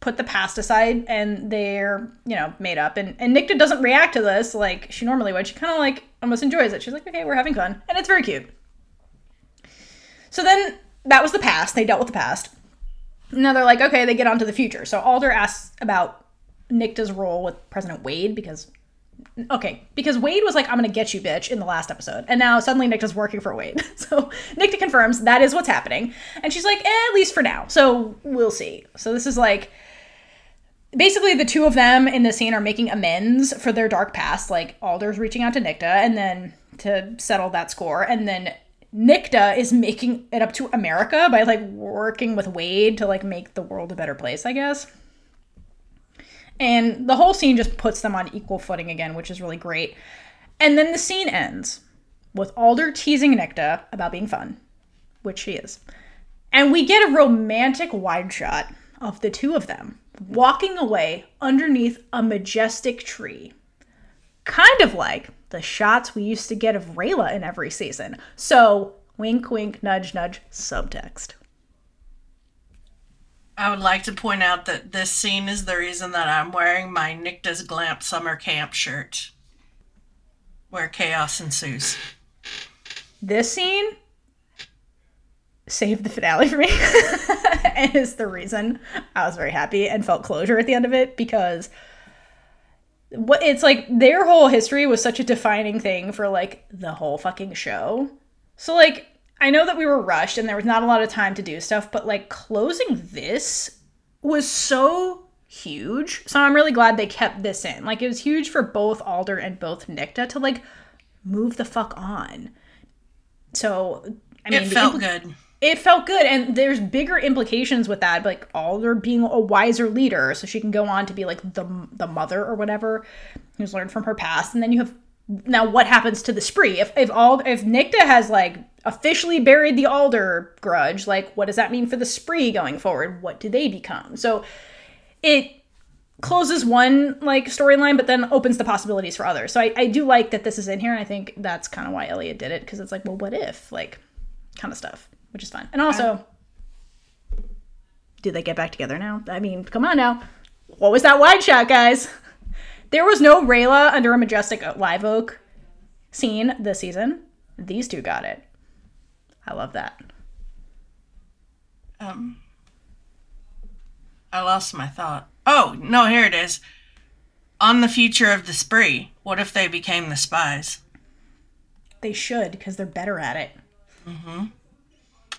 put the past aside and they're, you know, made up. And, and Nicte doesn't react to this like she normally would. She kind of, like, almost enjoys it. She's like, okay, we're having fun. And it's very cute. So then that was the past. They dealt with the past. Now they're like, okay, they get on to the future. So Alder asks about Nicte's role with President Wade because, okay, because Wade was like, I'm gonna get you, bitch, in the last episode. And now suddenly Nicte's working for Wade. So Nicte confirms that is what's happening. And she's like, eh, at least for now. So we'll see. So this is like, basically the two of them in the scene are making amends for their dark past. Like Alder's reaching out to Nicte and then to settle that score. And then Nicte is making it up to America by like working with Wade to like make the world a better place, I guess. And the whole scene just puts them on equal footing again, which is really great. And then the scene ends with Alder teasing Nicte about being fun, which she is. And we get a romantic wide shot of the two of them walking away underneath a majestic tree. Kind of like the shots we used to get of Rayla in every season. So, wink, wink, nudge, nudge, subtext. I would like to point out that this scene is the reason that I'm wearing my Nicte's Glamp summer camp shirt, where chaos ensues. This scene saved the finale for me is the reason I was very happy and felt closure at the end of it because what it's like their whole history was such a defining thing for like the whole fucking show. So like I know that we were rushed and there was not a lot of time to do stuff, but like closing this was so huge. So I'm really glad they kept this in. Like it was huge for both Alder and both Nicte to like move the fuck on. So I mean, it felt impli- good. It felt good and there's bigger implications with that like Alder being a wiser leader so she can go on to be like the the mother or whatever who's learned from her past and then you have now what happens to the spree? If if all if Nicte has like officially buried the Alder grudge like what does that mean for the spree going forward? What do they become? So it closes one like storyline but then opens the possibilities for others. So I, I do like that this is in here and i think that's kind of why eliot did it because it's like well what if? Like kind of stuff which is fun and also do they get back together now? I mean come on now. What was that wide shot guys? There was no rayla under a majestic live oak scene this season. These two got it. I love that. Um, I lost my thought. Oh, no, here it is. On the future of the spree, what if they became the spies? they should because they're better at it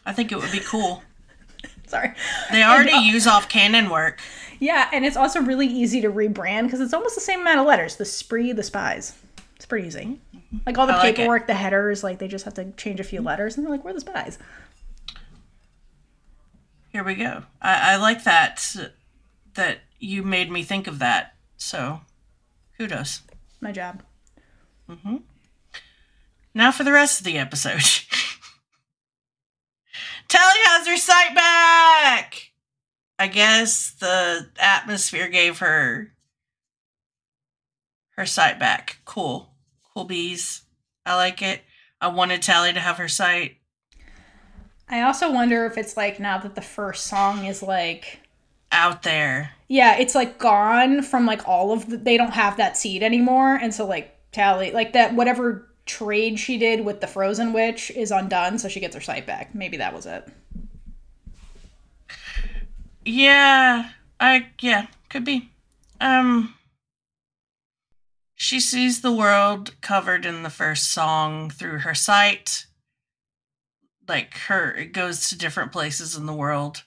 I think it would be cool. sorry They already use off cannon work. Yeah, and it's also really easy to rebrand because it's almost the same amount of letters. The spree, the spies. It's pretty easy. Like all the like it. paperwork, the headers, like they just have to change a few letters, and they're like, "We're the spies." Here we go. I, I like that that you made me think of that. So, kudos. My job. Mm-hmm. Now for the rest of the episode. Tally has her sight back. I guess the atmosphere gave her her sight back. Cool. Cool bees. I like it. I wanted Tally to have her sight. I also wonder if it's like now that the first song is like, out there. yeah, it's like gone from like all of the. They don't have that seed anymore, and so like Tally, like that whatever trade she did with the Frozen Witch is undone, so she gets her sight back. Maybe that was it. Yeah, I yeah, could be. Um she sees the world covered in the first song through her sight. Like her it goes to different places in the world.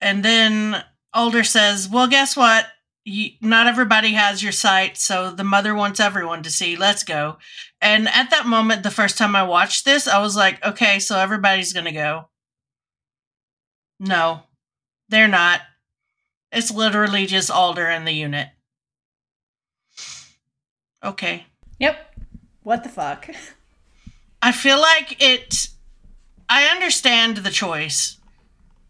And then Alder says, "Well, guess what? You, not everybody has your sight, so the mother wants everyone to see. Let's go." And at that moment, the first time I watched this, I was like, "Okay, so everybody's going to go." No, they're not. It's literally just Alder and the unit. Okay. Yep. What the fuck? I feel like it. I understand the choice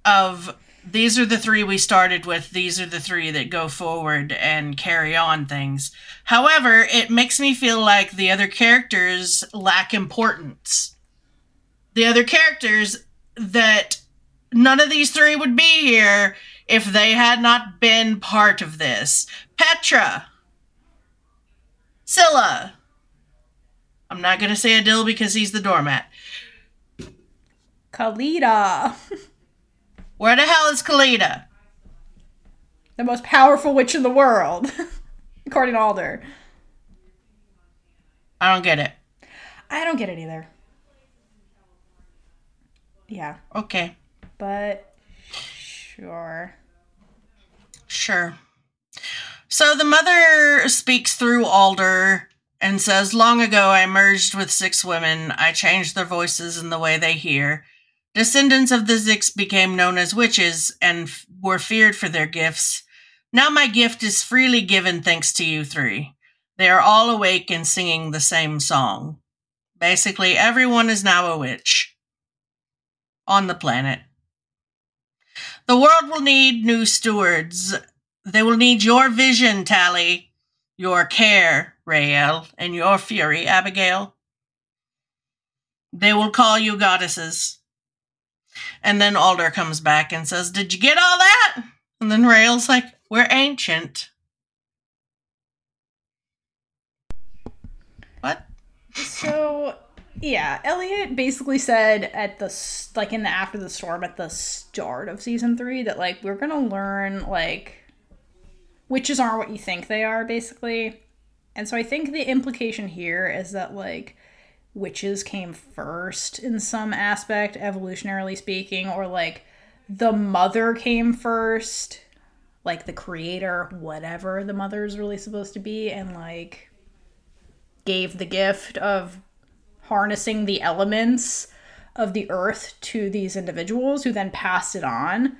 of these are the three we started with, these are the three that go forward and carry on things. However, it makes me feel like the other characters lack importance. The other characters that none of these three would be here if they had not been part of this. Petra. Scylla. I'm not going to say Adil because he's the doormat. Khalida, Where the hell is Khalida? the most powerful witch in the world, according to Alder. I don't get it. I don't get it either. Yeah, Okay, but sure. sure. So the mother speaks through Alder and says, Long ago I merged with six women. I changed their voices and the way they hear. Descendants of the Zix became known as witches and f- were feared for their gifts. Now my gift is freely given thanks to you three. They are all awake and singing the same song. Basically, everyone is now a witch on the planet. The world will need new stewards. They will need your vision, Tally, your care, Raelle, and your fury, Abigail. They will call you goddesses. And then Alder comes back and says, Did you get all that? And then Raelle's like, We're ancient. What? So, yeah, Eliot basically said at the like in the after the storm at the start of season 3 that like we're going to learn like witches aren't what you think they are basically. And so I think the implication here is that like witches came first in some aspect evolutionarily speaking or like the mother came first like the creator whatever the mother is really supposed to be and like gave the gift of harnessing the elements of the earth to these individuals who then passed it on.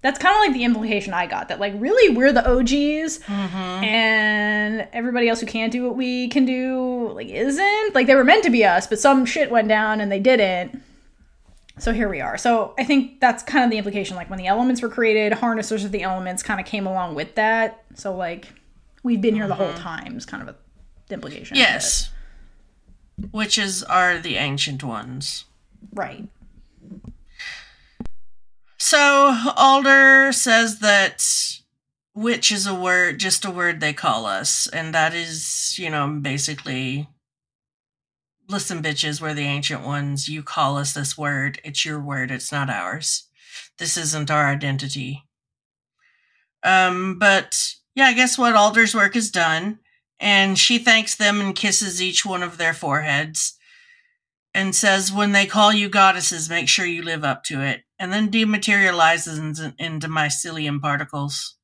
That's kind of like the implication I got that, like, really, we're the OGs, mm-hmm. and everybody else who can't do what we can do, like, isn't. Like, they were meant to be us, but some shit went down and they didn't. So here we are. So I think that's kind of the implication. Like, when the elements were created, harnessers of the elements kind of came along with that. So, like, we've been here the whole mm-hmm. time, is kind of a, the implication. Yes. Witches are the ancient ones. Right. So Alder says that witch is a word, just a word they call us, and that is, you know, basically listen, bitches, we're the ancient ones. You call us this word. It's your word, it's not ours. This isn't our identity. Um, but yeah, I guess what Alder's work is done, and she thanks them and kisses each one of their foreheads and says, When they call you goddesses, make sure you live up to it. And then dematerializes in- into mycelium particles.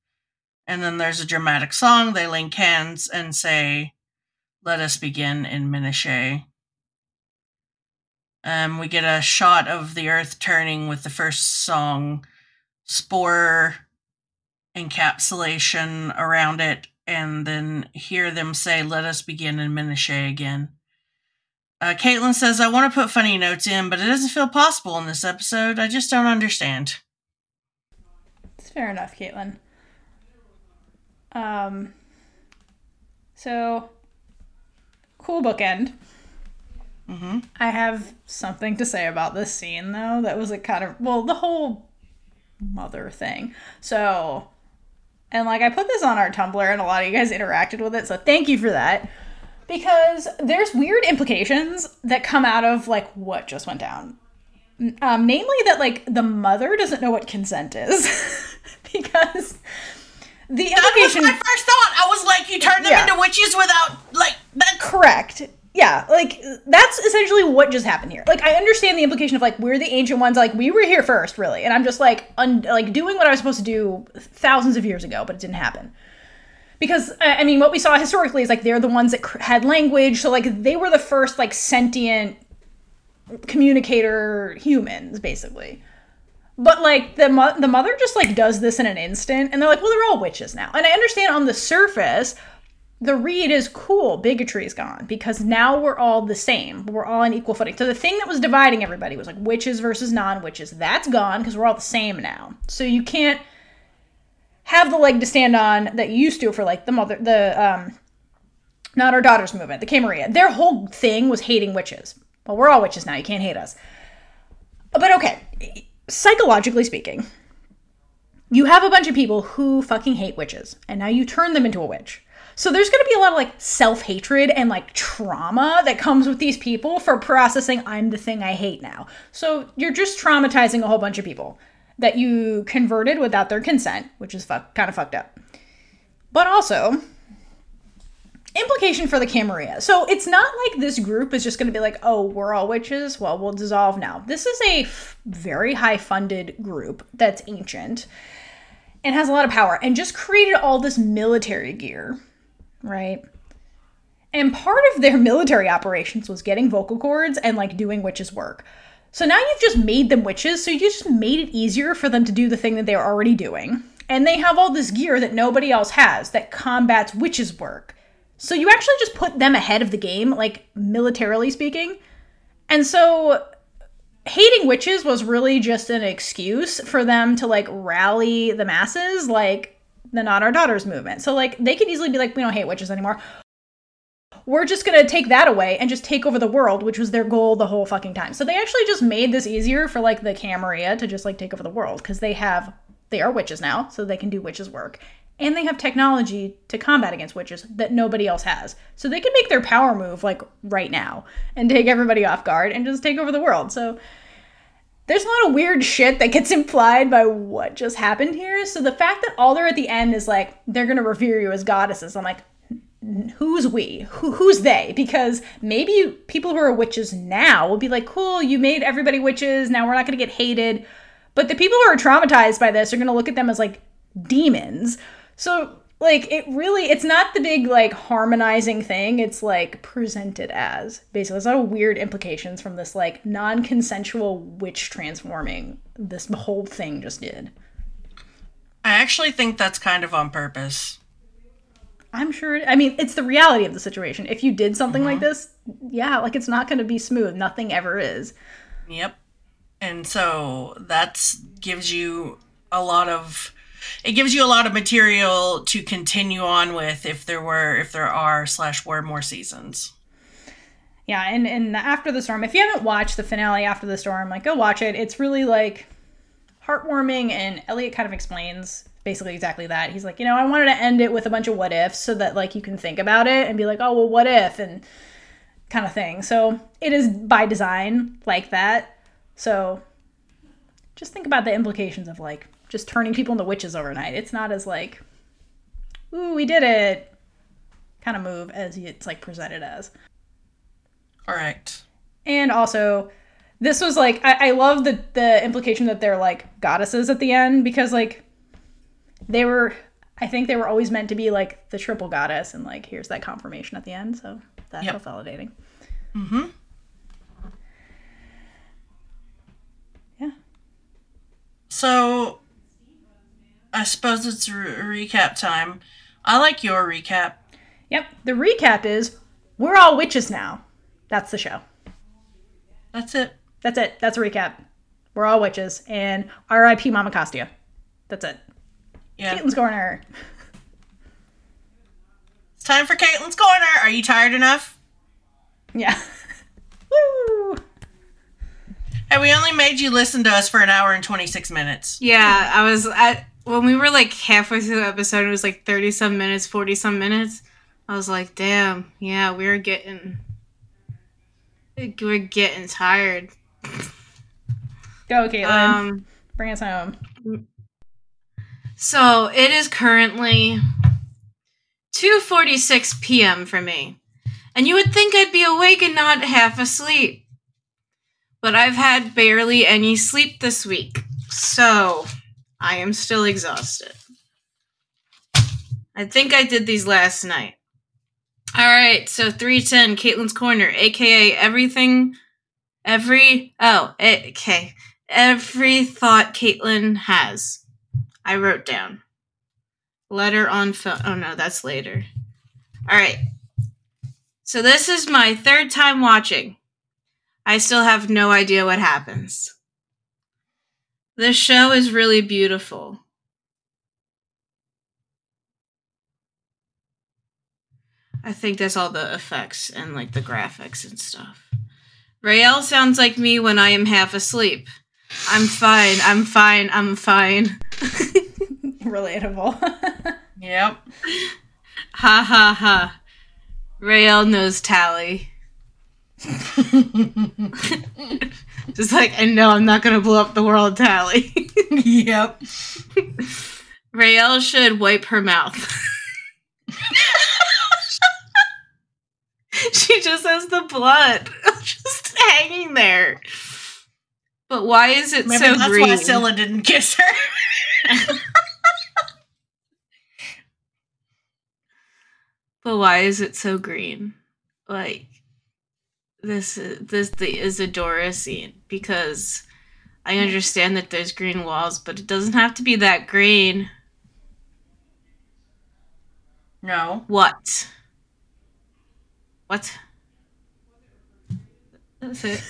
And then there's a dramatic song. They link hands and say, Let us begin in Menashe. Um, we get a shot of the earth turning with the first song, spore encapsulation around it, and then hear them say, Let us begin in Menashe again. Uh, Caitlin says, I want to put funny notes in, but it doesn't feel possible in this episode. I just don't understand. It's fair enough, Caitlin. Um, so, cool bookend. hmm I have something to say about this scene, though. That was a kind of, well, the whole mother thing. So, and like I put this on our Tumblr, and a lot of you guys interacted with it, so thank you for that. Because there's weird implications that come out of like what just went down. Um, namely, that like the mother doesn't know what consent is. because the implication. That was my first thought. I was like, you turned them Yeah. into witches without, like, that. Correct. Yeah, like that's essentially what just happened here. Like I understand the implication of like we're the ancient ones, like we were here first, really, and I'm just like un- like doing what I was supposed to do thousands of years ago, but it didn't happen. Because I I mean, what we saw historically is like they're the ones that cr- had language, so like they were the first like sentient communicator humans, basically. But like the mo- the mother just like does this in an instant, and they're like, well, they're all witches now. And I understand on the surface, the read is cool. Bigotry is gone because now we're all the same. We're all on equal footing. So the thing that was dividing everybody was like witches versus non-witches. That's gone because we're all the same now. So you can't have the leg to stand on that you used to for like the mother, the um, not our daughters movement, the Camarilla. Their whole thing was hating witches. Well, we're all witches now. You can't hate us. But okay, psychologically speaking, you have a bunch of people who fucking hate witches, and now you turn them into a witch. So there's going to be a lot of like self hatred and like trauma that comes with these people for processing I'm the thing I hate now. So you're just traumatizing a whole bunch of people that you converted without their consent, which is fuck, kind of fucked up. But also, implication for the Camarilla. So it's not like this group is just going to be like, oh, we're all witches. Well, we'll dissolve now. This is a f- very high funded group that's ancient and has a lot of power and just created all this military gear, right? And part of their military operations was getting vocal cords and like doing witches' work. So now you've just made them witches, so you just made it easier for them to do the thing that they're already doing. And they have all this gear that nobody else has that combats witches' work. So you actually just put them ahead of the game, like militarily speaking. And so hating witches was really just an excuse for them to like rally the masses, like the Not Our Daughters movement. So like they could easily be like, we don't hate witches anymore. We're just gonna take that away and just take over the world, which was their goal the whole fucking time. So they actually just made this easier for like the Camarilla to just like take over the world because they have they are witches now, so they can do witches work. And they have technology to combat against witches that nobody else has. So they can make their power move like right now and take everybody off guard and just take over the world. So there's a lot of weird shit that gets implied by what just happened here. So the fact that all they're at the end is like, they're gonna revere you as goddesses, I'm like, who's we? Who, who's they? Because maybe people who are witches now will be like, cool, you made everybody witches, now we're not gonna get hated. But the people who are traumatized by this are gonna look at them as like demons. So like it really it's not the big like harmonizing thing it's like presented as basically there's a lot of weird implications from this like non-consensual witch transforming this whole thing just did I actually think that's kind of on purpose. I'm sure i mean it's the reality of the situation if you did something like mm-hmm. this yeah like it's not going to be smooth nothing ever is Yep. And so that gives you a lot of it gives you a lot of material to continue on with if there were if there are slash were more seasons. Yeah, and and after the storm, if you haven't watched the finale after the storm, like go watch it. It's really like heartwarming, and Eliot kind of explains basically exactly that. He's like, you know, I wanted to end it with a bunch of what ifs so that like you can think about it and be like, oh well, what if and kind of thing. So it is by design like that. So just think about the implications of like just turning people into witches overnight. It's not as like, ooh, we did it kind of move as it's like presented as. All right. And also, this was like I, I love the the implication that they're like goddesses at the end because like they were I think they were always meant to be like the triple goddess and like here's that confirmation at the end, so that's Yep. validating. Mm-hmm. Yeah. So I suppose it's re- recap time. I like your recap. Yep. The recap is we're all witches now. That's the show. That's it. That's it. That's a recap. We're all witches and R.I.P. Mama Costia. That's it. Yeah. Caitlin's corner. It's time for Caitlin's Corner. Are you tired enough? Yeah. Woo! Hey, we only made you listen to us for an hour and 26 minutes. Yeah, I was at when we were like halfway through the episode. It was like thirty some minutes, forty some minutes. I was like, "Damn, yeah, we're getting, we're getting tired." Go, Caitlin. Um, Bring us home. So it is currently two forty six p.m. for me, and you would think I'd be awake and not half asleep, but I've had barely any sleep this week, so I am still exhausted. I think I did these last night. All right, so 310 Caitlin's Corner, aka everything, every, oh, okay, every thought Caitlin has. I wrote down. Letter on phone. Oh no, that's later. All right. So this is my third time watching. I still have no idea what happens. This show is really beautiful. I think that's all the effects and like the graphics and stuff. Raelle sounds like me when I am half asleep. I'm fine, I'm fine, I'm fine. Relatable. Yep. Ha ha ha. Raelle knows Tally. Just like, I know I'm not gonna blow up the world, Tally. yep. Raelle should wipe her mouth. she just has the blood just hanging there. But why is it Maybe so that's green? why Scylla didn't kiss her. But why is it so green? Like this is this the Izadora scene because I understand that there's green walls, but it doesn't have to be that green. no. What? What? That's it.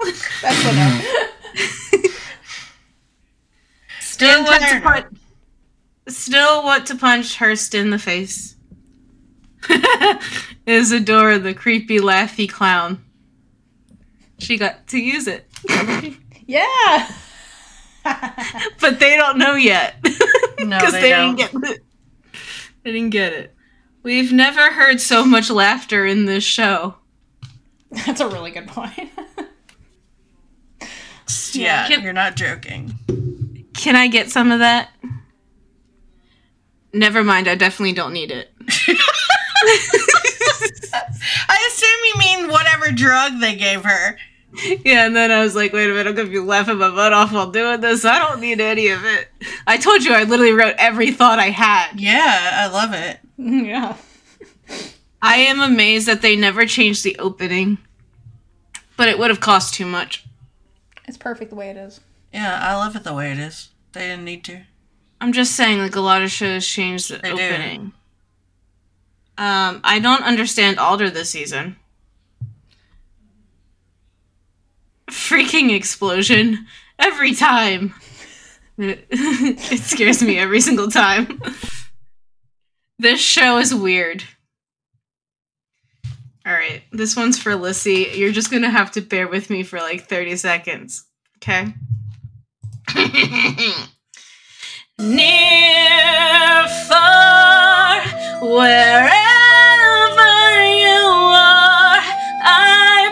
That's what Still want to punch. Still want to punch Hurst in the face. Izadora, the creepy, laughy clown. She got to use it, Yeah. but they don't know yet No, because they, they, don't. didn't get it. They didn't get it. We've never heard so much laughter in this show. That's a really good point. Yeah, Can- you're not joking. Can I get some of that? Never mind. I definitely don't need it. I assume you mean whatever drug they gave her. Yeah, and then I was like, wait a minute, I'm gonna be laughing my butt off while doing this. I don't need any of it. I told you I literally wrote every thought I had. Yeah, I love it. yeah. I am amazed that they never changed the opening. But it would have cost too much. It's perfect the way it is. Yeah, I love it the way it is. They didn't need to. I'm just saying, like a lot of shows change the They do. opening. Um, I don't understand Alder this season. Freaking explosion every time. it scares me every single time. This show is weird. All right, this one's for Lissy. You're just gonna have to bear with me for like 30 seconds, okay? Near, far, wherever you are, I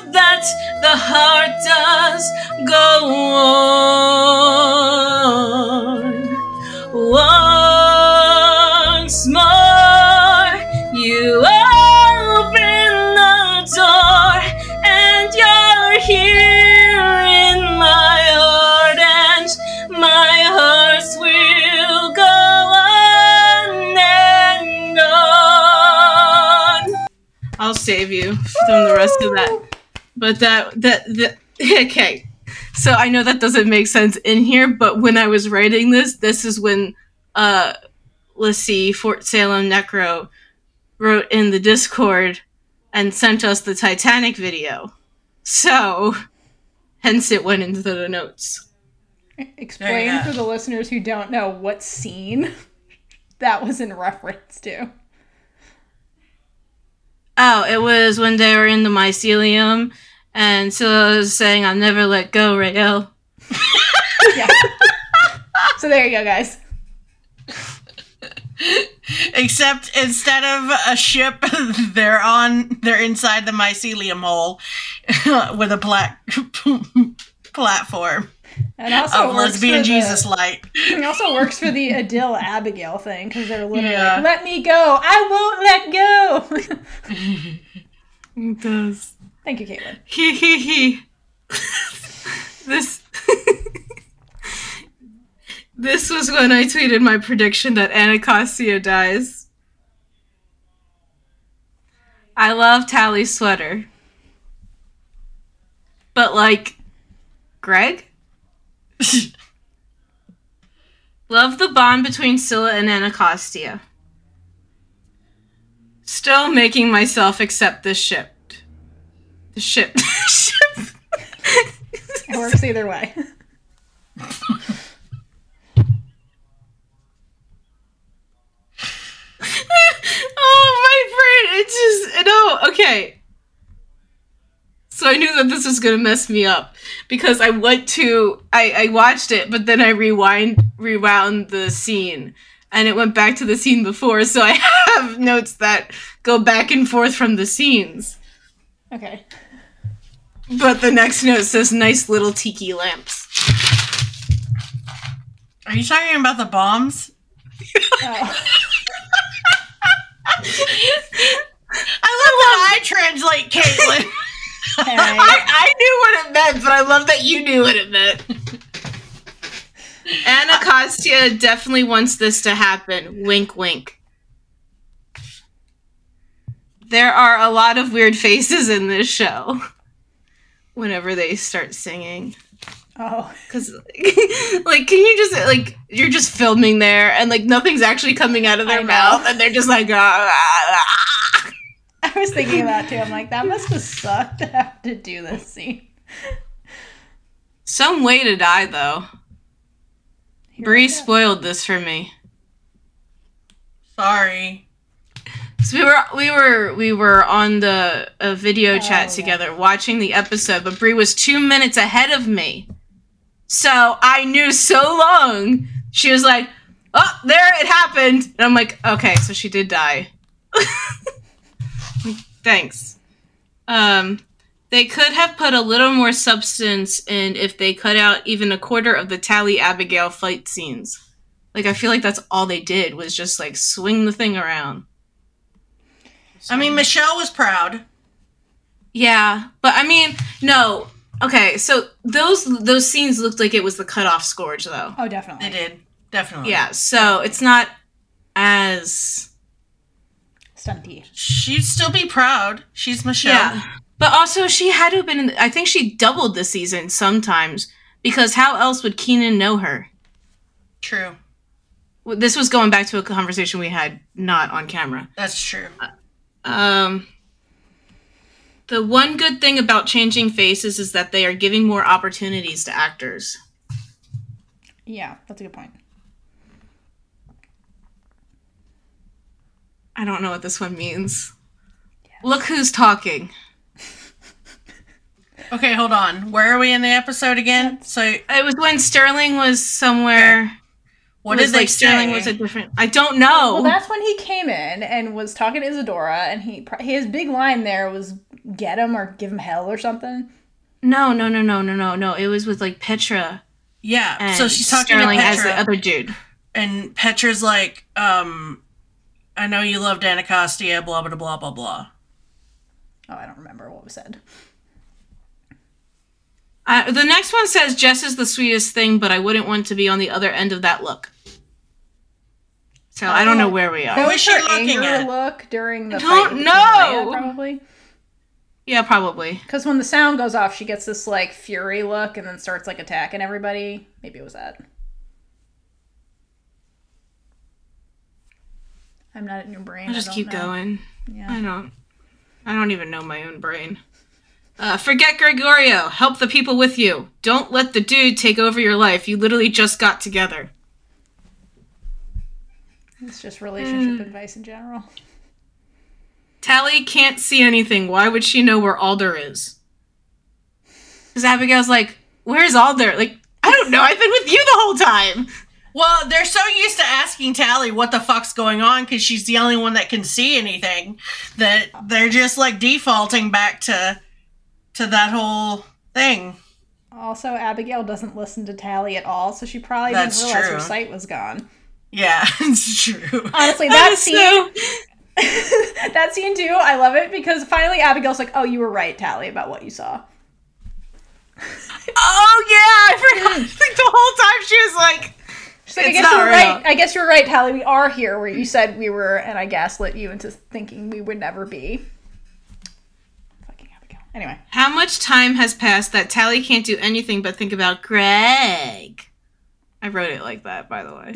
believe that the heart does go on. Once more, save you from the rest of that. But that that that okay. So I know that doesn't make sense in here, but when I was writing this, this is when uh let's see, Fort Salem Necro wrote in the Discord and sent us the Titanic video. So hence it went into the notes. Explain for the listeners who don't know what scene that was in reference to. Oh, it was when they were in the mycelium and Scylla was saying, I'll never let go, Raelle. Yeah. so there you go, guys. Except instead of a ship, they're on they're inside the mycelium hole with a plat- platform And also of works lesbian Jesus light. It also works for the Adil Abigail thing because they're literally Yeah. like, "Let me go! I won't let go." It does. Thank you, Caitlin. He he he. this This was when I tweeted my prediction that Anacostia dies. I love Tally's sweater. But like Greg? Love the bond between Scylla and Anacostia. Still making myself accept this ship. The ship. ship. It works either way. oh, my brain! It just no. Okay. So I knew that this was gonna mess me up because I went to I, I watched it, but then I rewind rewound the scene, and it went back to the scene before. So I have notes that go back and forth from the scenes. Okay. But the next note says nice little tiki lamps. Are you talking about the bombs? Oh. I love that I translate Caitlin. Hey. I, I knew what it meant, but I love that you knew what it meant. Anacostia definitely wants this to happen. Wink, wink. There are a lot of weird faces in this show whenever they start singing. oh. Cause like, can you just like you're just filming there and like nothing's actually coming out of their mouth and they're just like ah, ah, ah. I was thinking of that too. I'm like, that must have sucked to have to do this scene. some way to die though. Here Bree spoiled this for me. Sorry. So we were we were we were on the a video oh, chat Oh, yeah. together watching the episode, but Brie was two minutes ahead of me. So I knew so long. She was like, "Oh, there it happened," and I'm like, "Okay, so she did die." Thanks. Um, they could have put a little more substance in if they cut out even a quarter of the Tally Abigail fight scenes. Like I feel like that's all they did was just like swing the thing around. I mean, Michelle was proud. Yeah, but I mean, no. Okay, so those those scenes looked like it was the cutoff scourge, though. Oh, definitely. They did. Definitely. Yeah, so it's not as Stunty. She'd still be proud. She's Michelle. yeah. But also, she had to have been. In I think she doubled the season sometimes because how else would Keenan know her? True. This was going back to a conversation we had not on camera. That's true. Um, the one good thing about changing faces is that they are giving more opportunities to actors. Yeah, that's a good point. I don't know what this one means. Look who's talking. Okay, hold on. Where are we in the episode again? So, It was when Sterling was somewhere. what it was did they like Sterling was a different. I don't know. Well, that's when he came in and was talking to Izadora, and he his big line there was "get him" or "give him hell" or something. no, no, no, no, no, no, no. It was with like Petra yeah. and So she's talking Sterling to as the other dude. and Petra's like, um, "I know you loved Anacostia." Blah blah blah blah blah. Oh, I don't remember what was said. Uh, the next one says Jess is the sweetest thing, but I wouldn't want to be on the other end of that look. So I don't know where we are. Who was is she her looking anger at? look during the I don't know. Maria, probably. Yeah, probably. Because when the sound goes off, she gets this like fury look and then starts like attacking everybody. Maybe it was that. I'm not in your brain. I'll just keep know. going. Yeah. I don't. I don't even know my own brain. Uh, forget Gregorio. Help the people with you. Don't let the dude take over your life. You literally just got together. It's just relationship Hmm. advice in general. Tally can't see anything. Why would she know where Alder is? Because Abigail's like, "Where's Alder?" Like, I don't know. I've been with you the whole time. Well, they're so used to asking Tally what the fuck's going on because she's the only one that can see anything that they're just like defaulting back to to that whole thing. Also, Abigail doesn't listen to Tally at all, so she probably That's didn't realize her sight was gone. Yeah, it's true. Honestly, That that scene, so- that scene too, I love it because finally Abigail's like, "Oh, you were right, Tally, about what you saw." Oh yeah, I forgot. like the whole time she was like, She's like, "I guess not you're real. right. I guess you're right, Tally. We are here where you said we were, and I gaslit you into thinking we would never be." Fucking Abigail. Anyway, "How much time has passed that Tally can't do anything but think about Greg?" I wrote it like that, by the way.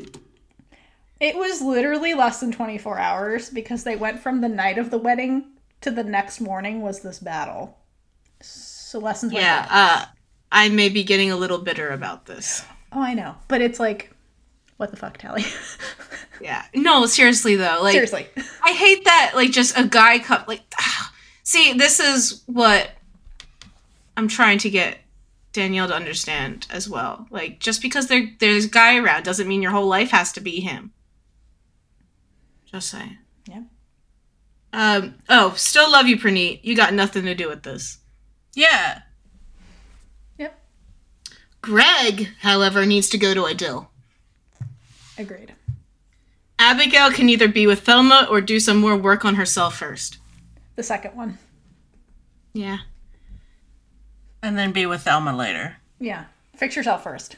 it was literally less than 24 hours because they went from the night of the wedding to the next morning was this battle. So less than 24 Yeah, uh, I may be getting a little bitter about this. Oh, I know. But it's like, what the fuck, Tally? Yeah, no, seriously though, like Seriously. I hate that like just a guy cup like see this is what I'm trying to get Danielle to understand as well. Like just because there there's a guy around doesn't mean your whole life has to be him. Just saying. Yeah. Um oh, still love you, Praneet. You got nothing to do with this. Yeah. Yep. Greg, however, needs to go to Idyll. Agreed. Abigail can either be with Thelma or do some more work on herself first. The second one. Yeah. And then be with Thelma later. Yeah. Fix yourself first.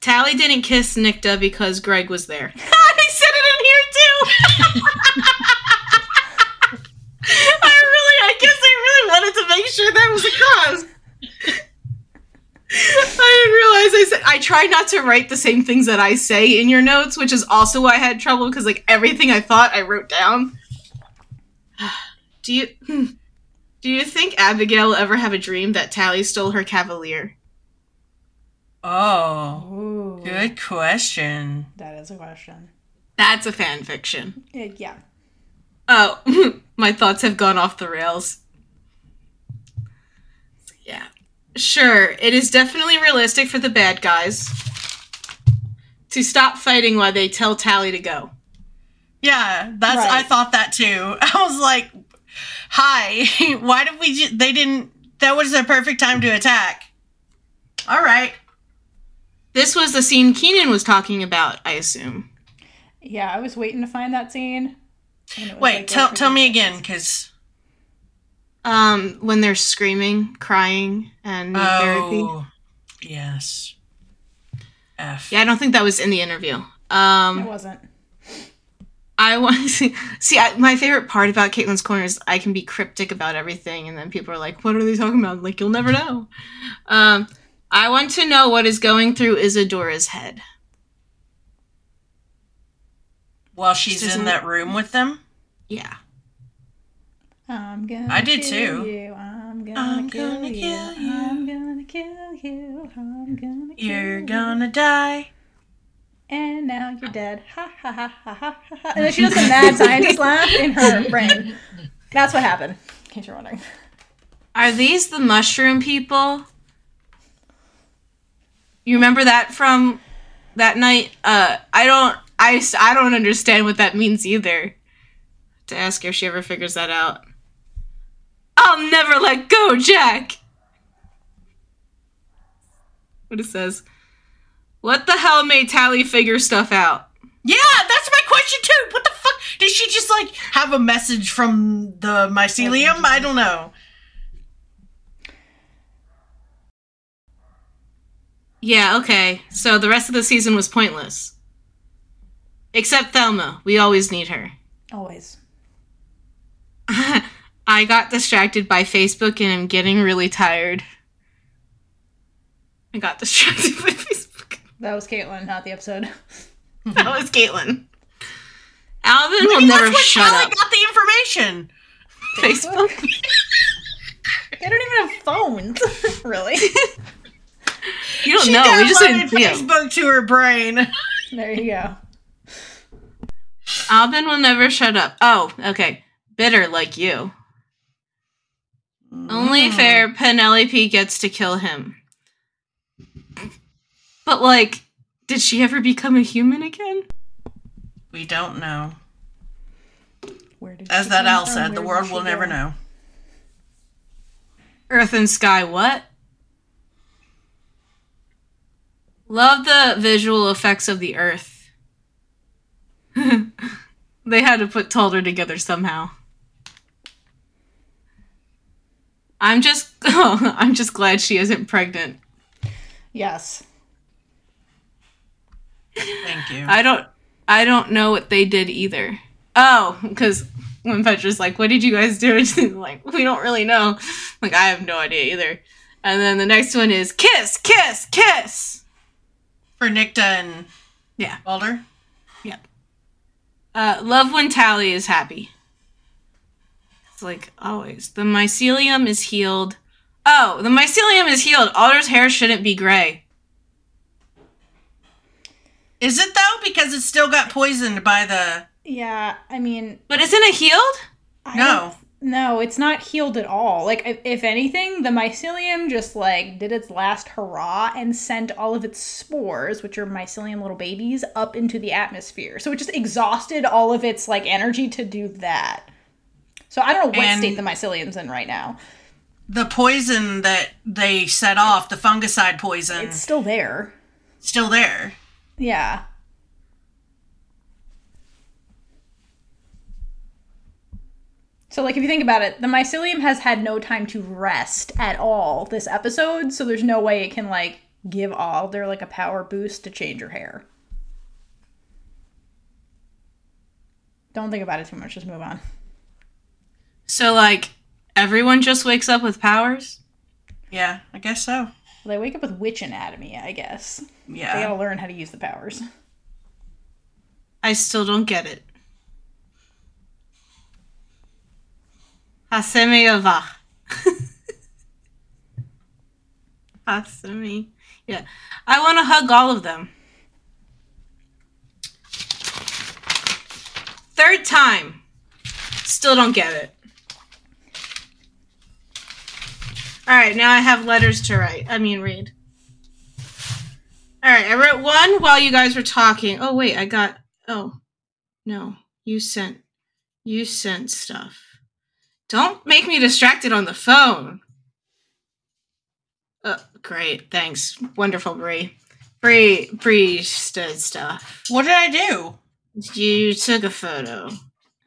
Tally didn't kiss Nicte because Greg was there. I said it in here too. I really, I guess I really wanted to make sure that was across. I didn't realize I said I try not to write the same things that I say in your notes, which is also why I had trouble because like everything I thought I wrote down. Do you hmm, do you think Abigail will ever have a dream that Tally stole her cavalier? Oh, Ooh. good question. That is a question. That's a fan fiction. Uh, yeah. Oh, my thoughts have gone off the rails. Yeah. Sure, it is definitely realistic for the bad guys to stop fighting while they tell Tally to go. Yeah, that's. Right. I thought that too. I was like, "Hi, why did we? Ju- they didn't. That was the perfect time to attack." All right. This was the scene Keenan was talking about, I assume. Yeah, I was waiting to find that scene. and it was, Wait. like, tell tell me again, because Um, when they're screaming, crying, and therapy. Oh, yes. F. Yeah, I don't think that was in the interview. Um, it wasn't. I want to see. I, my favorite part about Caitlin's corner is I can be cryptic about everything, and then people are like, "What are they talking about?" Like you'll never know. Um, I want to know what is going through Izadora's head. While she's Just in a- that room with them. Yeah. I'm gonna. I did too. You. I'm gonna, I'm kill, gonna you. kill you. I'm gonna kill you. I'm gonna. Kill You're you. gonna die. And now you're dead. Ha ha ha ha ha ha. And then she does the mad scientist laugh in her brain. That's what happened. In case you're wondering. Are these the mushroom people? You remember that from that night? Uh, I don't. I I don't understand what that means either. To ask her if she ever figures that out. I'll never let go, Jack. What it says. What the hell made Tally figure stuff out? Yeah, that's my question too. What the fuck? Did she just like have a message from the mycelium? I don't know. Yeah, okay. So the rest of the season was pointless. Except Thelma. We always need her. Always. I got distracted by Facebook and I'm getting really tired. I got distracted by Facebook. That was Caitlin, not the episode. That was Caitlin. Alvin will Maybe never that's where shut Kelly up. got the information. Facebook? They don't even have phones. really? You don't She know. We just downloaded didn't. Facebook to her brain. There you go. Alvin will never shut up. Oh, okay. Bitter like you. Only Mm. fair Penelope gets to kill him. But like, did she ever become a human again? We don't know. Where did As she that come Al said, the world will she never know. Earth and sky, what? Love the visual effects of the earth. they had to put Talder together somehow. I'm just oh, I'm just glad she isn't pregnant. Yes. Thank you. I don't I don't know what they did either. Oh, because when Petra's like, "What did you guys do?" And she's like, "We don't really know." Like, I have no idea either. And then the next one is kiss, kiss, kiss. For Nicte and Yeah. Balder. Uh, love when Tally is happy. It's like always. The mycelium is healed. Oh, the mycelium is healed. Alder's hair shouldn't be gray. Is it though? Because it still got poisoned by the. Yeah, I mean, But isn't it healed? I No. No, it's not healed at all. Like, if, if anything, the mycelium just like did its last hurrah and sent all of its spores, which are mycelium little babies, up into the atmosphere. So it just exhausted all of its like energy to do that. So I don't know what And- state the mycelium's in right now. The poison that they set off, the fungicide poison, It's still there. still there. Yeah. So, like, if you think about it, the mycelium has had no time to rest at all this episode, so there's no way it can, like, give Alder, like, a power boost to change her hair. Don't think about it too much, just move on. So like everyone just wakes up with powers? Yeah, I guess so. They wake up with witch anatomy, I guess. Yeah. They Yeah. gotta learn how to use the powers. I still don't get it. Hasemi ava. Hasemi. Yeah. I want to hug all of them. Third time. Still don't get it. All right, now I have letters to write. I mean, read. All right, I wrote one while you guys were talking. Oh, wait, I got. Oh, no. You sent. You sent stuff. Don't make me distracted on the phone. Uh, great, thanks. Wonderful, Bree. Bree, Bree did stuff. What did I do? You took a photo.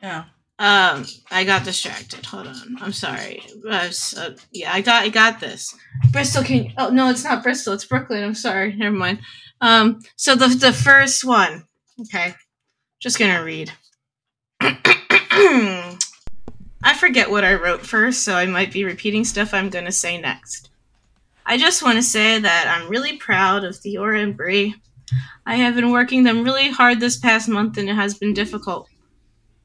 Oh. Um, I got distracted. Hold on. I'm sorry. Uh, so, yeah, I got I got this. Bristol can Oh, no, it's not Bristol. It's Brooklyn. I'm sorry. Never mind. Um, so the the first one. Okay. Just to read. I forget what I wrote first, so I might be repeating stuff I'm to say next. I just want to say that I'm really proud of Theora and Brie. I have been working them really hard this past month and it has been difficult.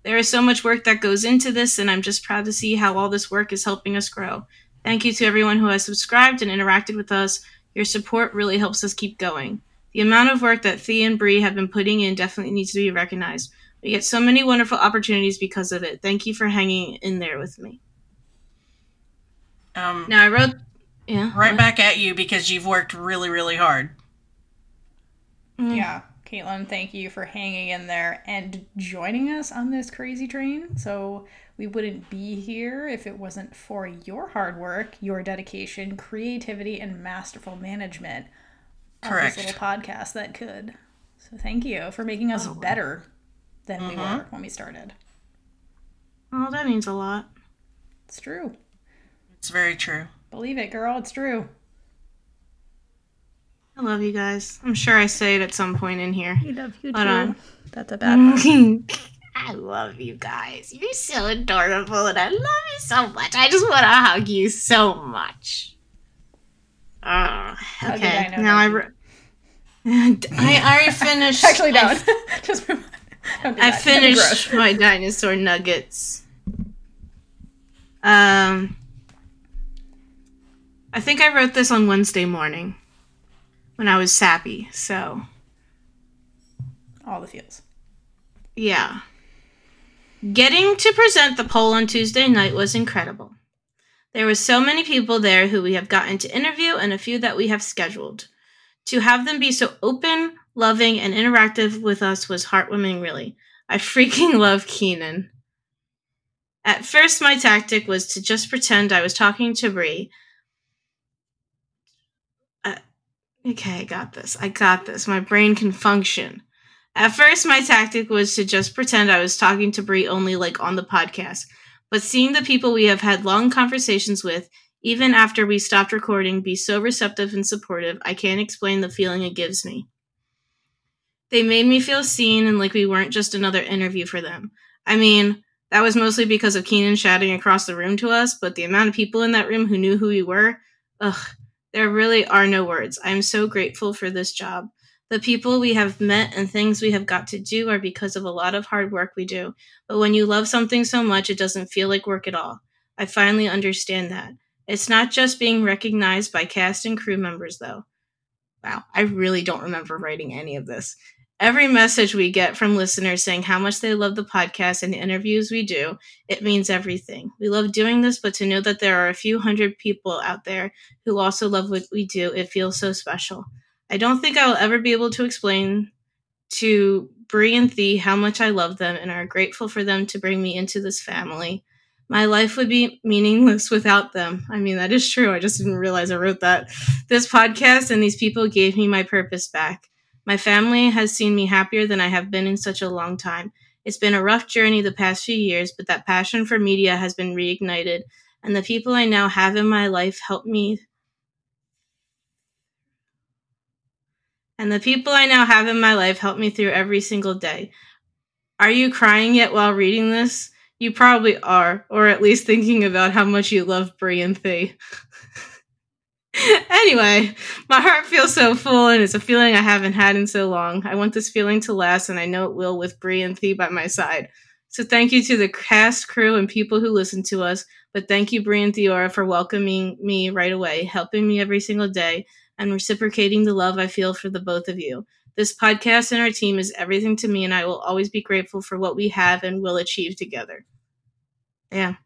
There is so much work that goes into this, and I'm just proud to see how all this work is helping us grow. Thank you to everyone who has subscribed and interacted with us. Your support really helps us keep going. The amount of work that Thea and Bree have been putting in definitely needs to be recognized. We get so many wonderful opportunities because of it. Thank you for hanging in there with me. Um, Now I wrote, yeah, right what? back at you because you've worked really, really hard. Mm. Yeah. Caitlin, thank you for hanging in there and joining us on this crazy train. So we wouldn't be here if it wasn't for your hard work, your dedication, creativity, and masterful management of this little podcast that could. So thank you for making us better than we were mm-hmm. when we started. Oh, that means a lot. It's true. It's very true. Believe it, girl. It's true. I love you guys. I'm sure I say it at some point in here. We love you Hold on. That's a bad one. I love you guys. You're so adorable and I love you so much. I just want to hug you so much. Oh, okay. I now I, re- I already finished. Actually, I don't. Just move on. Don't do I that. That'd be gross. finished my dinosaur nuggets. Um, I think I wrote this on Wednesday morning when I was sappy. So all the feels. yeah, getting to present the poll on Tuesday night was incredible. There were so many people there who we have gotten to interview, and a few that we have scheduled. To have them be so open, loving, and interactive with us was heartwarming, really. I freaking love Keenan. At first, my tactic was to just pretend I was talking to Brie. Uh, okay, I got this. I got this. My brain can function. At first, my tactic was to just pretend I was talking to Brie only like on the podcast. But seeing the people we have had long conversations with, even after we stopped recording, be so receptive and supportive, I can't explain the feeling it gives me. They made me feel seen and like we weren't just another interview for them. I mean, that was mostly because of Keenan shouting across the room to us, but the amount of people in that room who knew who we were, ugh, there really are no words. I am so grateful for this job. The people we have met and things we have got to do are because of a lot of hard work we do. But when you love something so much, it doesn't feel like work at all. I finally understand that. It's not just being recognized by cast and crew members, though. Wow, I really don't remember writing any of this. Every message we get from listeners saying how much they love the podcast and the interviews we do, it means everything. We love doing this, but to know that there are a few hundred people out there who also love what we do, it feels so special. I don't think I will ever be able to explain to Brie and Thee how much I love them and are grateful for them to bring me into this family. My life would be meaningless without them. I mean, that is true. I just didn't realize I wrote that. This podcast and these people gave me my purpose back. My family has seen me happier than I have been in such a long time. It's been a rough journey the past few years, but that passion for media has been reignited, and the people I now have in my life help me and the people I now have in my life help me through every single day. Are you crying yet while reading this? You probably are, or at least thinking about how much you love Brie and Thee. anyway, my heart feels so full, and it's a feeling I haven't had in so long. I want this feeling to last, and I know it will with Brie and Thee by my side. So thank you to the cast, crew, and people who listen to us. But thank you, Brie and Theora, for welcoming me right away, helping me every single day, and reciprocating the love I feel for the both of you. This podcast and our team is everything to me, and I will always be grateful for what we have and will achieve together. Yeah.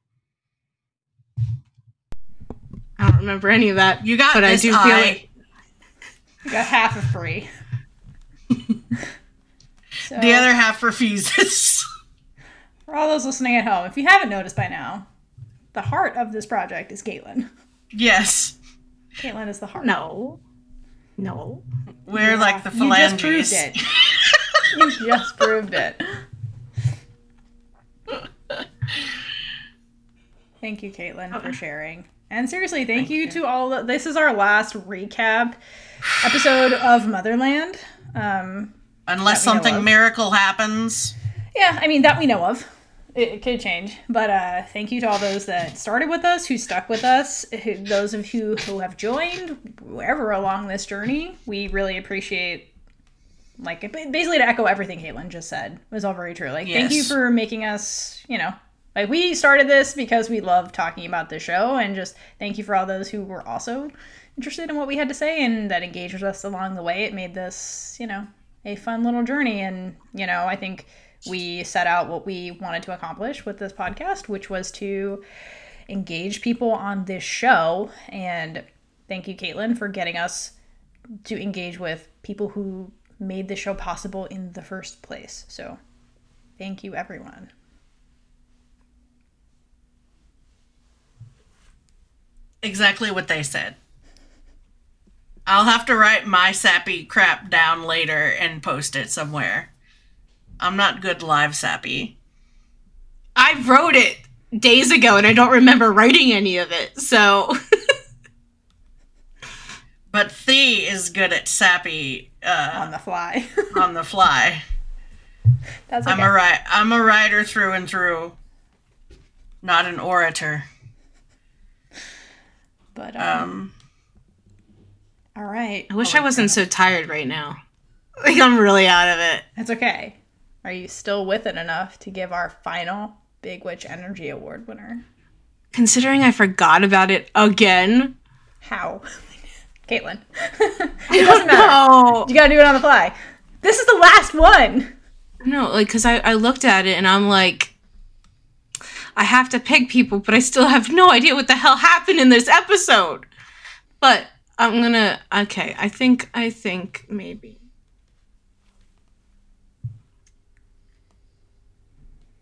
I don't remember any of that. You got But I this. do feel like- You got half of free. so, the other half refuses. for all those listening at home, if you haven't noticed by now, the heart of this project is Caitlin. yes, Caitlin is the heart. No. No. we're like the You just proved it. you just proved it. Thank you, Caitlin, for sharing. And seriously, thank, you, to all. The, this is our last recap episode of Motherland. Um, Unless That we know something miracle happens. yeah, I mean that we know of. It, it could change, but uh, thank you to all those that started with us, who stuck with us, who, those of you who have joined wherever along this journey. We really appreciate. Like basically to echo everything Caitlin just said was all very true. Like thank you for making us, you know, like we started this because we love talking about the show, and just thank you for all those who were also interested in what we had to say and that engaged us along the way. It made this, you know, a fun little journey. And, you know, I think we set out what we wanted to accomplish with this podcast, which was to engage people on this show. And thank you, Caitlin, for getting us to engage with people who made the show possible in the first place. So thank you, everyone. Exactly what they said. I'll have to write my sappy crap down later and post it somewhere. I'm not good live sappy. I wrote it days ago and I don't remember writing any of it. So But Thee is good at sappy uh, On the fly. on the fly. That's okay. I'm a ri- I'm a writer through and through. Not an orator. But, um, Um all right. I wish I wasn't so tired right now. Like I'm really out of it. That's okay. Are you still with it enough to give our final Big Witch Energy Award winner? Considering I forgot about it again. How? Caitlin. it doesn't matter. No, You gotta do it on the fly. This is the last one. no, like because I, I looked at it and I'm like, I have to pick people, but I still have no idea what the hell happened in this episode. But I'm gonna okay. I think I think maybe.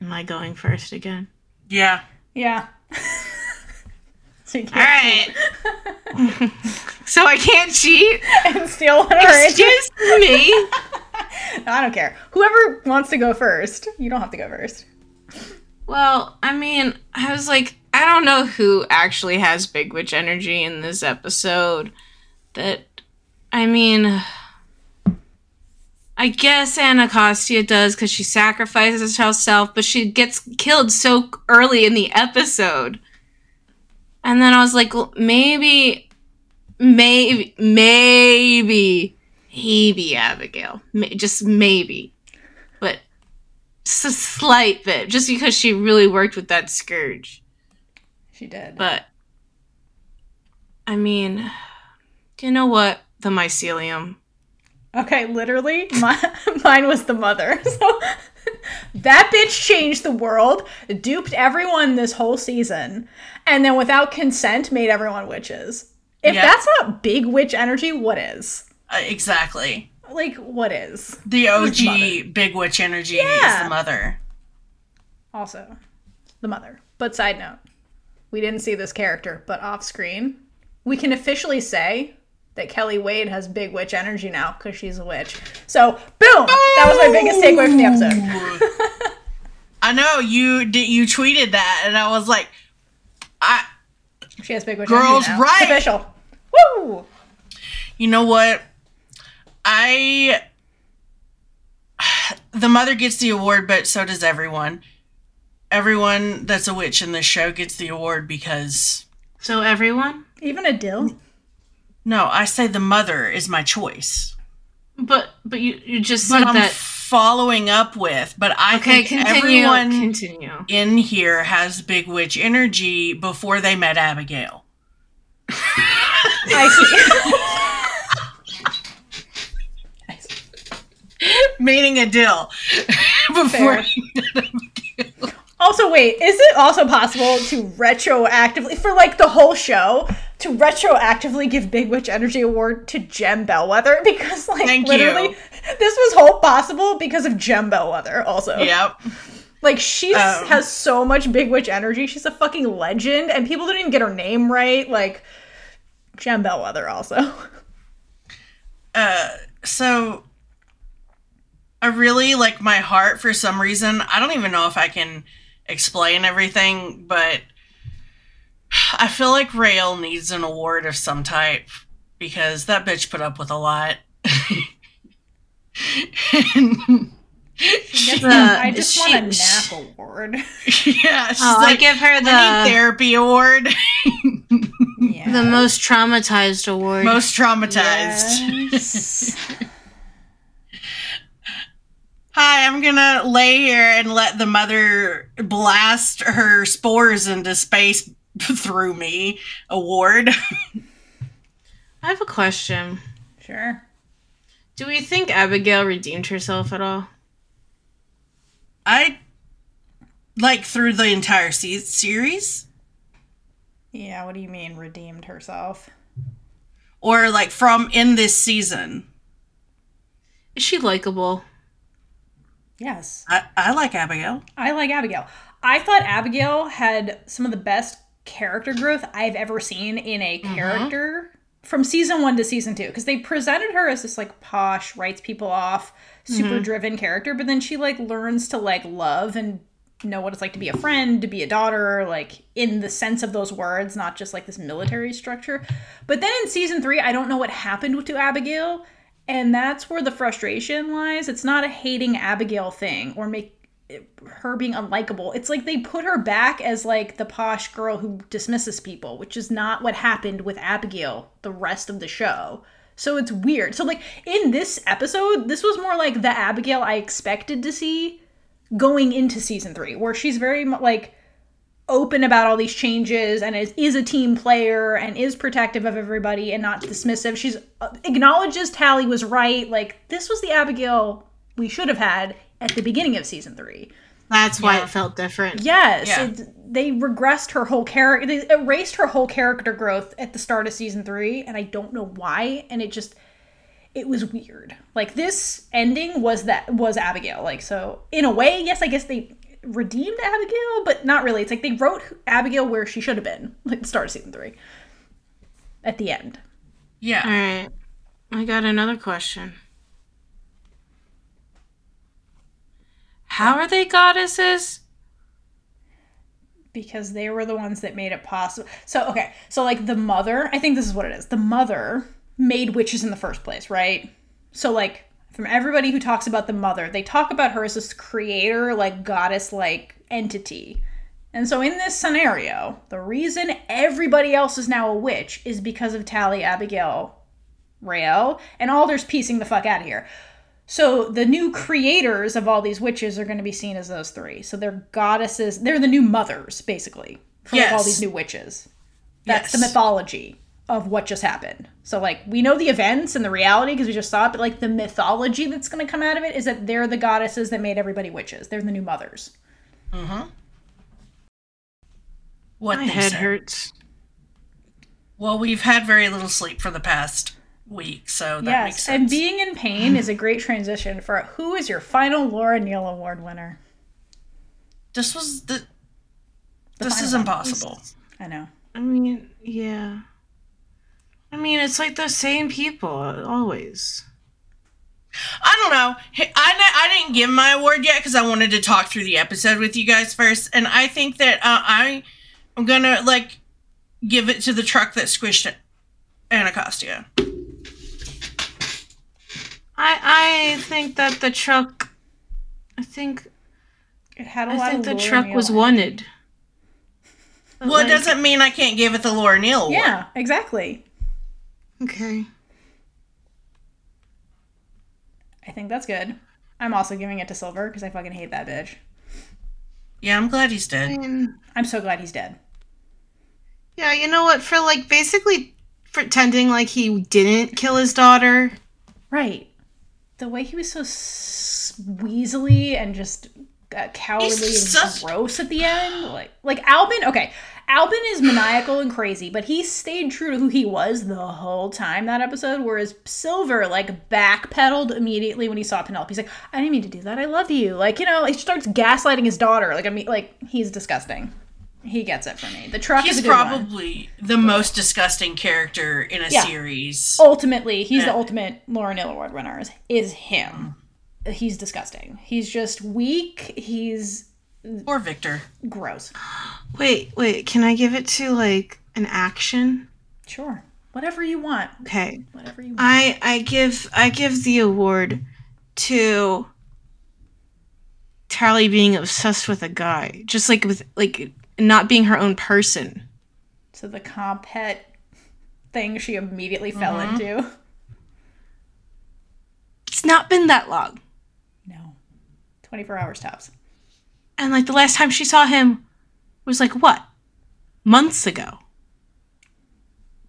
Am I going first again? yeah. Yeah. so you All can't right. so I can't cheat. and steal one of her Excuse me. I don't care. Whoever wants to go first, you don't have to go first. Well, I mean, I was like, I don't know who actually has Big Witch energy in this episode. That, I mean, I guess Anacostia does because she sacrifices herself, but she gets killed so early in the episode. And then I was like, well, maybe, maybe, maybe, maybe Abigail. Just maybe. Just a slight bit, just because she really worked with that scourge. She did. But I mean, you know what? The mycelium. Okay, literally, my, mine was the mother. So that bitch changed the world, duped everyone this whole season, and then without consent made everyone witches. If Yeah. that's not big witch energy, what is? Uh, exactly. Like, what is? The OG? Big Witch energy Yeah. is the mother. Also, the mother. But side note, we didn't see this character, but off screen, we can officially say that Kelly Wade has big witch energy now because she's a witch. So, boom! That was my biggest takeaway from the episode. Oh! I know you did. You tweeted that, and I was like, I. She has big witch Girls, right. It's official. Woo! You know what? I. The mother gets the award, but so does everyone. Everyone that's a witch in this show gets the award because. So everyone, Even Adil. No, I say the mother is my choice. but but you you just But said I'm that. following up with, but I Okay, think continue. everyone Continue. in here has big witch energy before they met Abigail. I see. Meaning Adil. before Also, wait, is it also possible to retroactively, for like the whole show, to retroactively give Big Witch Energy Award to Jem Bellweather? Because, like, Thank literally, you. this was whole possible because of Jem Bellweather, also. Yep. Like, she Um. has so much Big Witch energy. She's a fucking legend, and people didn't even get her name right. Like, Jem Bellweather, also. Uh, so I really like my heart for some reason. I don't even know if I can explain everything, but I feel like Raelle needs an award of some type because that bitch put up with a lot. And she- The- I just want a she- nap award. yeah, oh, she's Oh, I like, give her the therapy award. yeah. the most traumatized award. Most traumatized. Yes. Hi, I'm gonna lay here and let the mother blast her spores into space through me. Award. I have a question. sure. Do we think Abigail redeemed herself at all? I like through the entire se- series, Yeah, what do you mean redeemed herself? or like from in this season. Is she likable? Yes. I, I like Abigail. I like Abigail. I thought Abigail had some of the best character growth I've ever seen in a mm-hmm. character from season one to season two. Because they presented her as this like posh, writes people off, mm-hmm. super driven character, but then she like learns to like love and know what it's like to be a friend, to be a daughter, like in the sense of those words, not just like this military structure. But then in season three, I don't know what happened to Abigail. And that's where the frustration lies. It's not a hating Abigail thing or make her being unlikable. It's like they put her back as like the posh girl who dismisses people, which is not what happened with Abigail the rest of the show. So it's weird. So like in this episode, this was more like the Abigail I expected to see going into season 3, where she's very like open about all these changes and is, is a team player and is protective of everybody and not dismissive. She's uh, acknowledges Tally was right. Like this was the Abigail we should have had at the beginning of season 3. That's why Yeah. it felt different. Yes, Yeah. it, they regressed her whole character. They erased her whole character growth at the start of season three, and I don't know why. And it just, it was weird. Like this ending was that was Abigail. Like so, in a way, yes, I guess they redeemed Abigail, but not really. It's like they wrote Abigail where she should have been, like the start of season three. At the end, Yeah. All right. I got another question. How are they goddesses? because they were the ones that made it possible. So okay, so like the mother, I think this is what it is. The mother made witches in the first place, right? So like from everybody who talks about the mother, they talk about her as this creator, like goddess like entity. And so in this scenario, the reason everybody else is now a witch is because of Tally, Abigail, Raelle, and Alder's piecing the fuck out of here. So the new creators of all these witches are going to be seen as those three. So they're goddesses. They're the new mothers, basically, for like, all these new witches. That's the mythology of what just happened. So like we know the events and the reality because we just saw it, but like the mythology that's going to come out of it is that they're the goddesses that made everybody witches. They're the new mothers. Mm-hmm. What My they head said. hurts. Well, we've had very little sleep for the past week, so that makes yes, sense. and being in pain is a great transition for who is your final Laura Neal Award winner. this was the. The this final is one. impossible. I know. I mean, yeah. I mean, it's like the same people always. I don't know. I, I didn't give my award yet because I wanted to talk through the episode with you guys first, and I think that uh, I am gonna like give it to the truck that squished Anacostia. I I think that the truck. I think It had a I lot of I think of the truck was in it. wanted. But, Well, it doesn't mean I can't give it the Laura Neal award. Yeah, exactly. Okay. I think that's good. I'm also giving it to Silver because I fucking hate that bitch. Yeah, I'm glad he's I dead. mean, I'm so glad he's dead. yeah, you know what? For like basically pretending like he didn't kill his daughter. Right. The way he was so s- weaselly and just uh, cowardly and such- gross at the end, like like Albin. Okay, Albin is maniacal and crazy, but he stayed true to who he was the whole time that episode. Whereas Silver like backpedaled immediately when he saw Penelope. He's like, "I didn't mean to do that. I love you." Like you know, he starts gaslighting his daughter. Like I mean, like he's disgusting. He gets it from me. The truck is He's a good one. probably the most disgusting character in a Yeah. series. ultimately he's the Yeah. ultimate Laura Neal Award winner is, is him. He's disgusting. He's just weak. He's Or Victor. gross. Wait, wait. Can I give it to like an action. Sure. Whatever you want. Okay. Whatever you want. I I give I give the award to Tally being obsessed with a guy, just like with like not being her own person. So the comp pet thing she immediately fell mm-hmm. into. It's not been that long, No. 24 hours tops. And like the last time she saw him was like what months ago,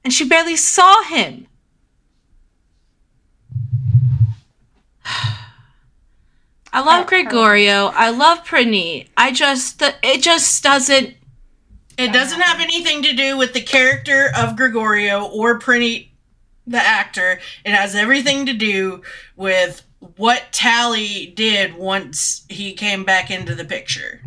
and she barely saw him. I love Gregorio. I love Praneet. I just the, it just doesn't It doesn't have anything to do with the character of Gregorio or Prinny, the actor. It has everything to do with what Tally did once he came back into the picture.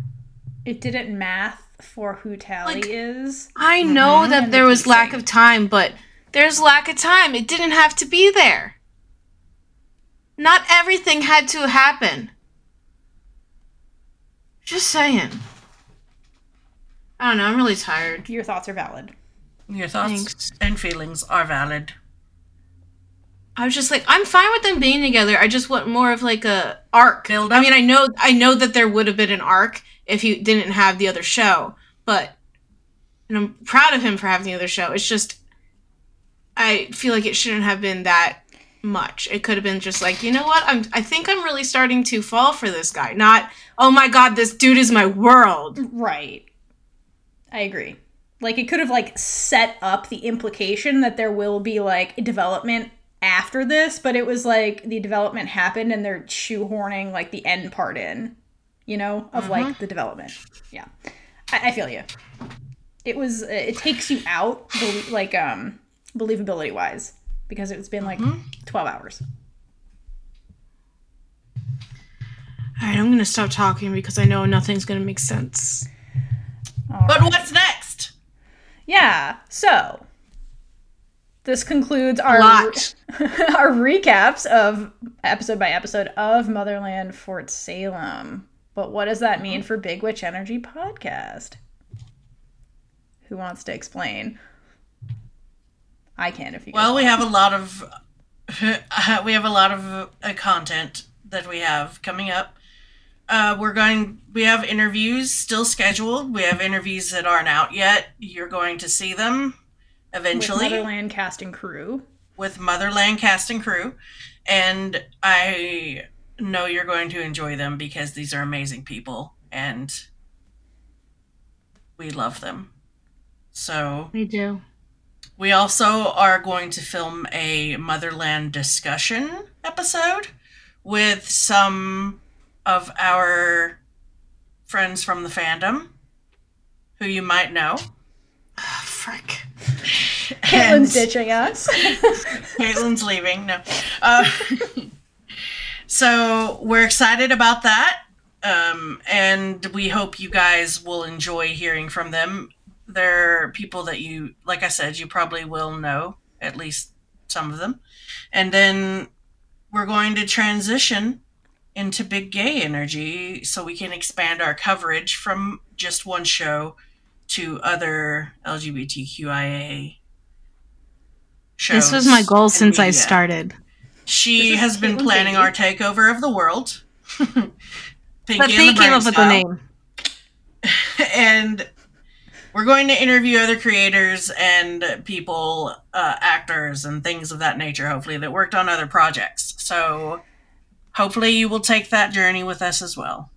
It didn't math for who Tally Like- is. I know Mhm. that there was lack of time, but there's lack of time. It didn't have to be there. Not everything had to happen. Just saying. I don't know. I'm really tired. Your thoughts are valid. Your thoughts Thanks. and feelings are valid. I was just like, I'm fine with them being together. I just want more of like a arc. Build I mean, I know, I know that there would have been an arc if he didn't have the other show, but and I'm proud of him for having the other show. It's just, I feel like it shouldn't have been that much. It could have been just like, you know what? I'm, I think I'm really starting to fall for this guy. Not, oh my god, this dude is my world. Right. I agree. Like it could have like set up the implication that there will be like a development after this, but it was like the development happened and they're shoehorning like the end part in, you know, of like the development. Yeah, I, I feel you. It was it takes you out belie- like um believability wise because it's been like twelve hours. All right, I'm gonna stop talking because I know nothing's gonna make sense. All But right. what's next? Yeah. So this concludes our our recaps of episode by episode of Motherland Fort Salem. But what does that mean for Big Witch Energy podcast? Who wants to explain? I can if you. Well, we have a lot of we have a lot of uh, content that we have coming up. Uh, we're going. We have interviews still scheduled. We have interviews that aren't out yet. You're going to see them With eventually Motherland cast and crew. with Motherland cast and crew, and I know you're going to enjoy them because these are amazing people and we love them. So We do. we also are going to film a Motherland discussion episode with some of our friends from the fandom who you might know. Ah, frick. Caitlin's ditching us. Caitlin's leaving. No. Uh, so we're excited about that. Um, and we hope you guys will enjoy hearing from them. They're people that you, like I said, you probably will know, at least some of them. And then we're going to transition into big gay energy so we can expand our coverage from just one show to other LGBTQIA shows. This was my goal and since I started. She has been planning baby. our takeover of the world. Pinky But and they the came up with the name. and we're going to interview other creators and people, uh, actors and things of that nature, hopefully, that worked on other projects. So hopefully you will take that journey with us as well.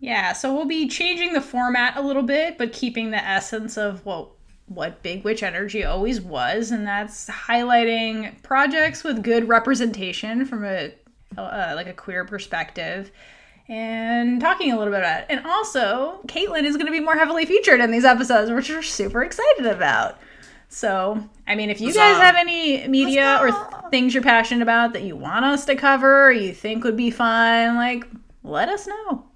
Yeah, so we'll be changing the format a little bit, but keeping the essence of what what Big Witch Energy always was, and that's highlighting projects with good representation from a uh, like a queer perspective, and talking a little bit about it. And also, Caitlin is going to be more heavily featured in these episodes, which we're super excited about. So, I mean, if you guys have any media or th- things you're passionate about that you want us to cover, or you think would be fun, like let us know.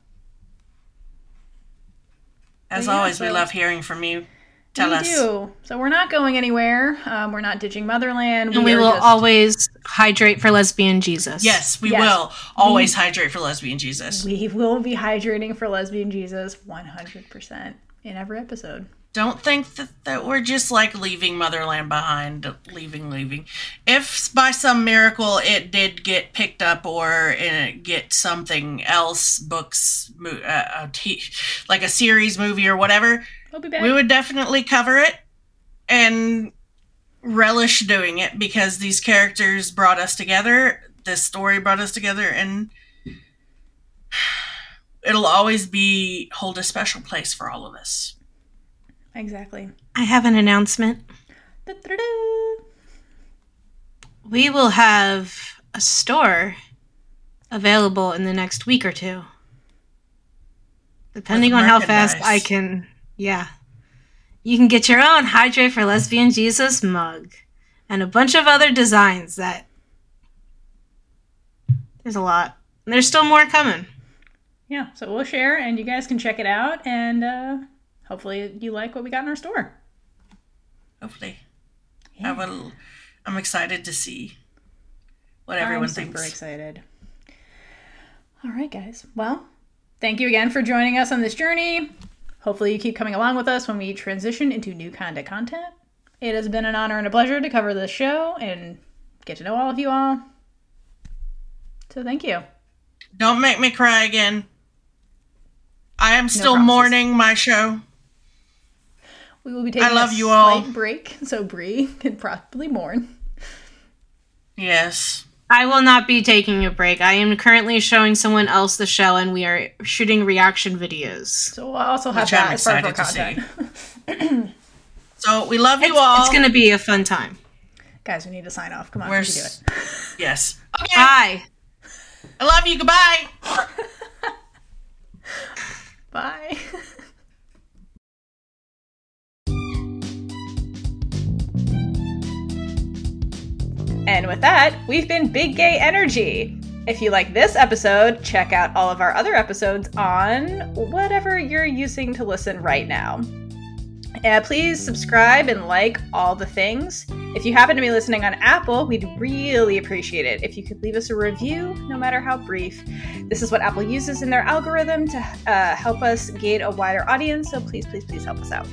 As Yeah, always, we love hearing from you. Tell we us. do. So we're not going anywhere. Um, we're not ditching Motherland. And we are will just- always hydrate for lesbian Jesus. Yes, we Yes. will always hydrate for lesbian Jesus. We will be hydrating for lesbian Jesus 100% in every episode. Don't think that, that we're just like leaving motherland behind leaving leaving if by some miracle it did get picked up or uh, get something else books mo- uh, a t- like a series movie or whatever We'll be back. we would definitely cover it and relish doing it because these characters brought us together this story brought us together and it'll always be hold a special place for all of us exactly. I have an announcement. Da-da-da. We will have a store available in the next week or two. Depending on how fast. I can. Yeah. You can get your own Hydrate for Lesbian Jesus mug and a bunch of other designs that. There's a lot. And there's still more coming. Yeah, so we'll share and you guys can check it out and uh, hopefully you like what we got in our store. hopefully i will i'm excited to see what everyone I'm super excited. All right, guys. Well, thank you again for joining us on this journey. Hopefully, you keep coming along with us when we transition into new kind of content. It has been an honor and a pleasure to cover this show and get to know all of you all. So, thank you. don't make me cry again i am still promises. mourning my show We will be taking I love a you all. slight break, so Bree can probably mourn. yes I will not be taking a break. I am currently showing someone else the show and we are shooting reaction videos. So we'll also have Which I'm that as part of our content. so we love you It's, all it's going to be a fun time. Guys, we need to sign off. Come on, We're we can do it. yes okay Bye. i love you goodbye Bye. And with that, we've been Big Gay Energy. If you like this episode, check out all of our other episodes on whatever you're using to listen right now. Uh, please subscribe and like all the things. If you happen to be listening on Apple, we'd really appreciate it if you could leave us a review, no matter how brief. This is what Apple uses in their algorithm to uh, help us gain a wider audience, so please, please, please help us out.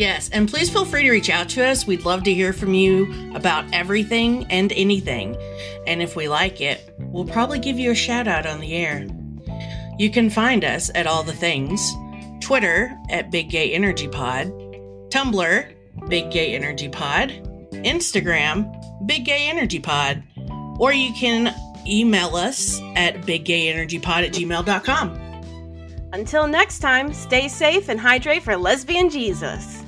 Yes, and please feel free to reach out to us. We'd love to hear from you about everything and anything. And if we like it, we'll probably give you a shout out on the air. You can find us at all the things Twitter at Big Gay Energy Pod, Tumblr, Big Gay Energy Pod, Instagram, Big Gay Energy Pod, or you can email us at biggayenergypod at gmail.com. Until next time, stay safe and hydrate for lesbian Jesus.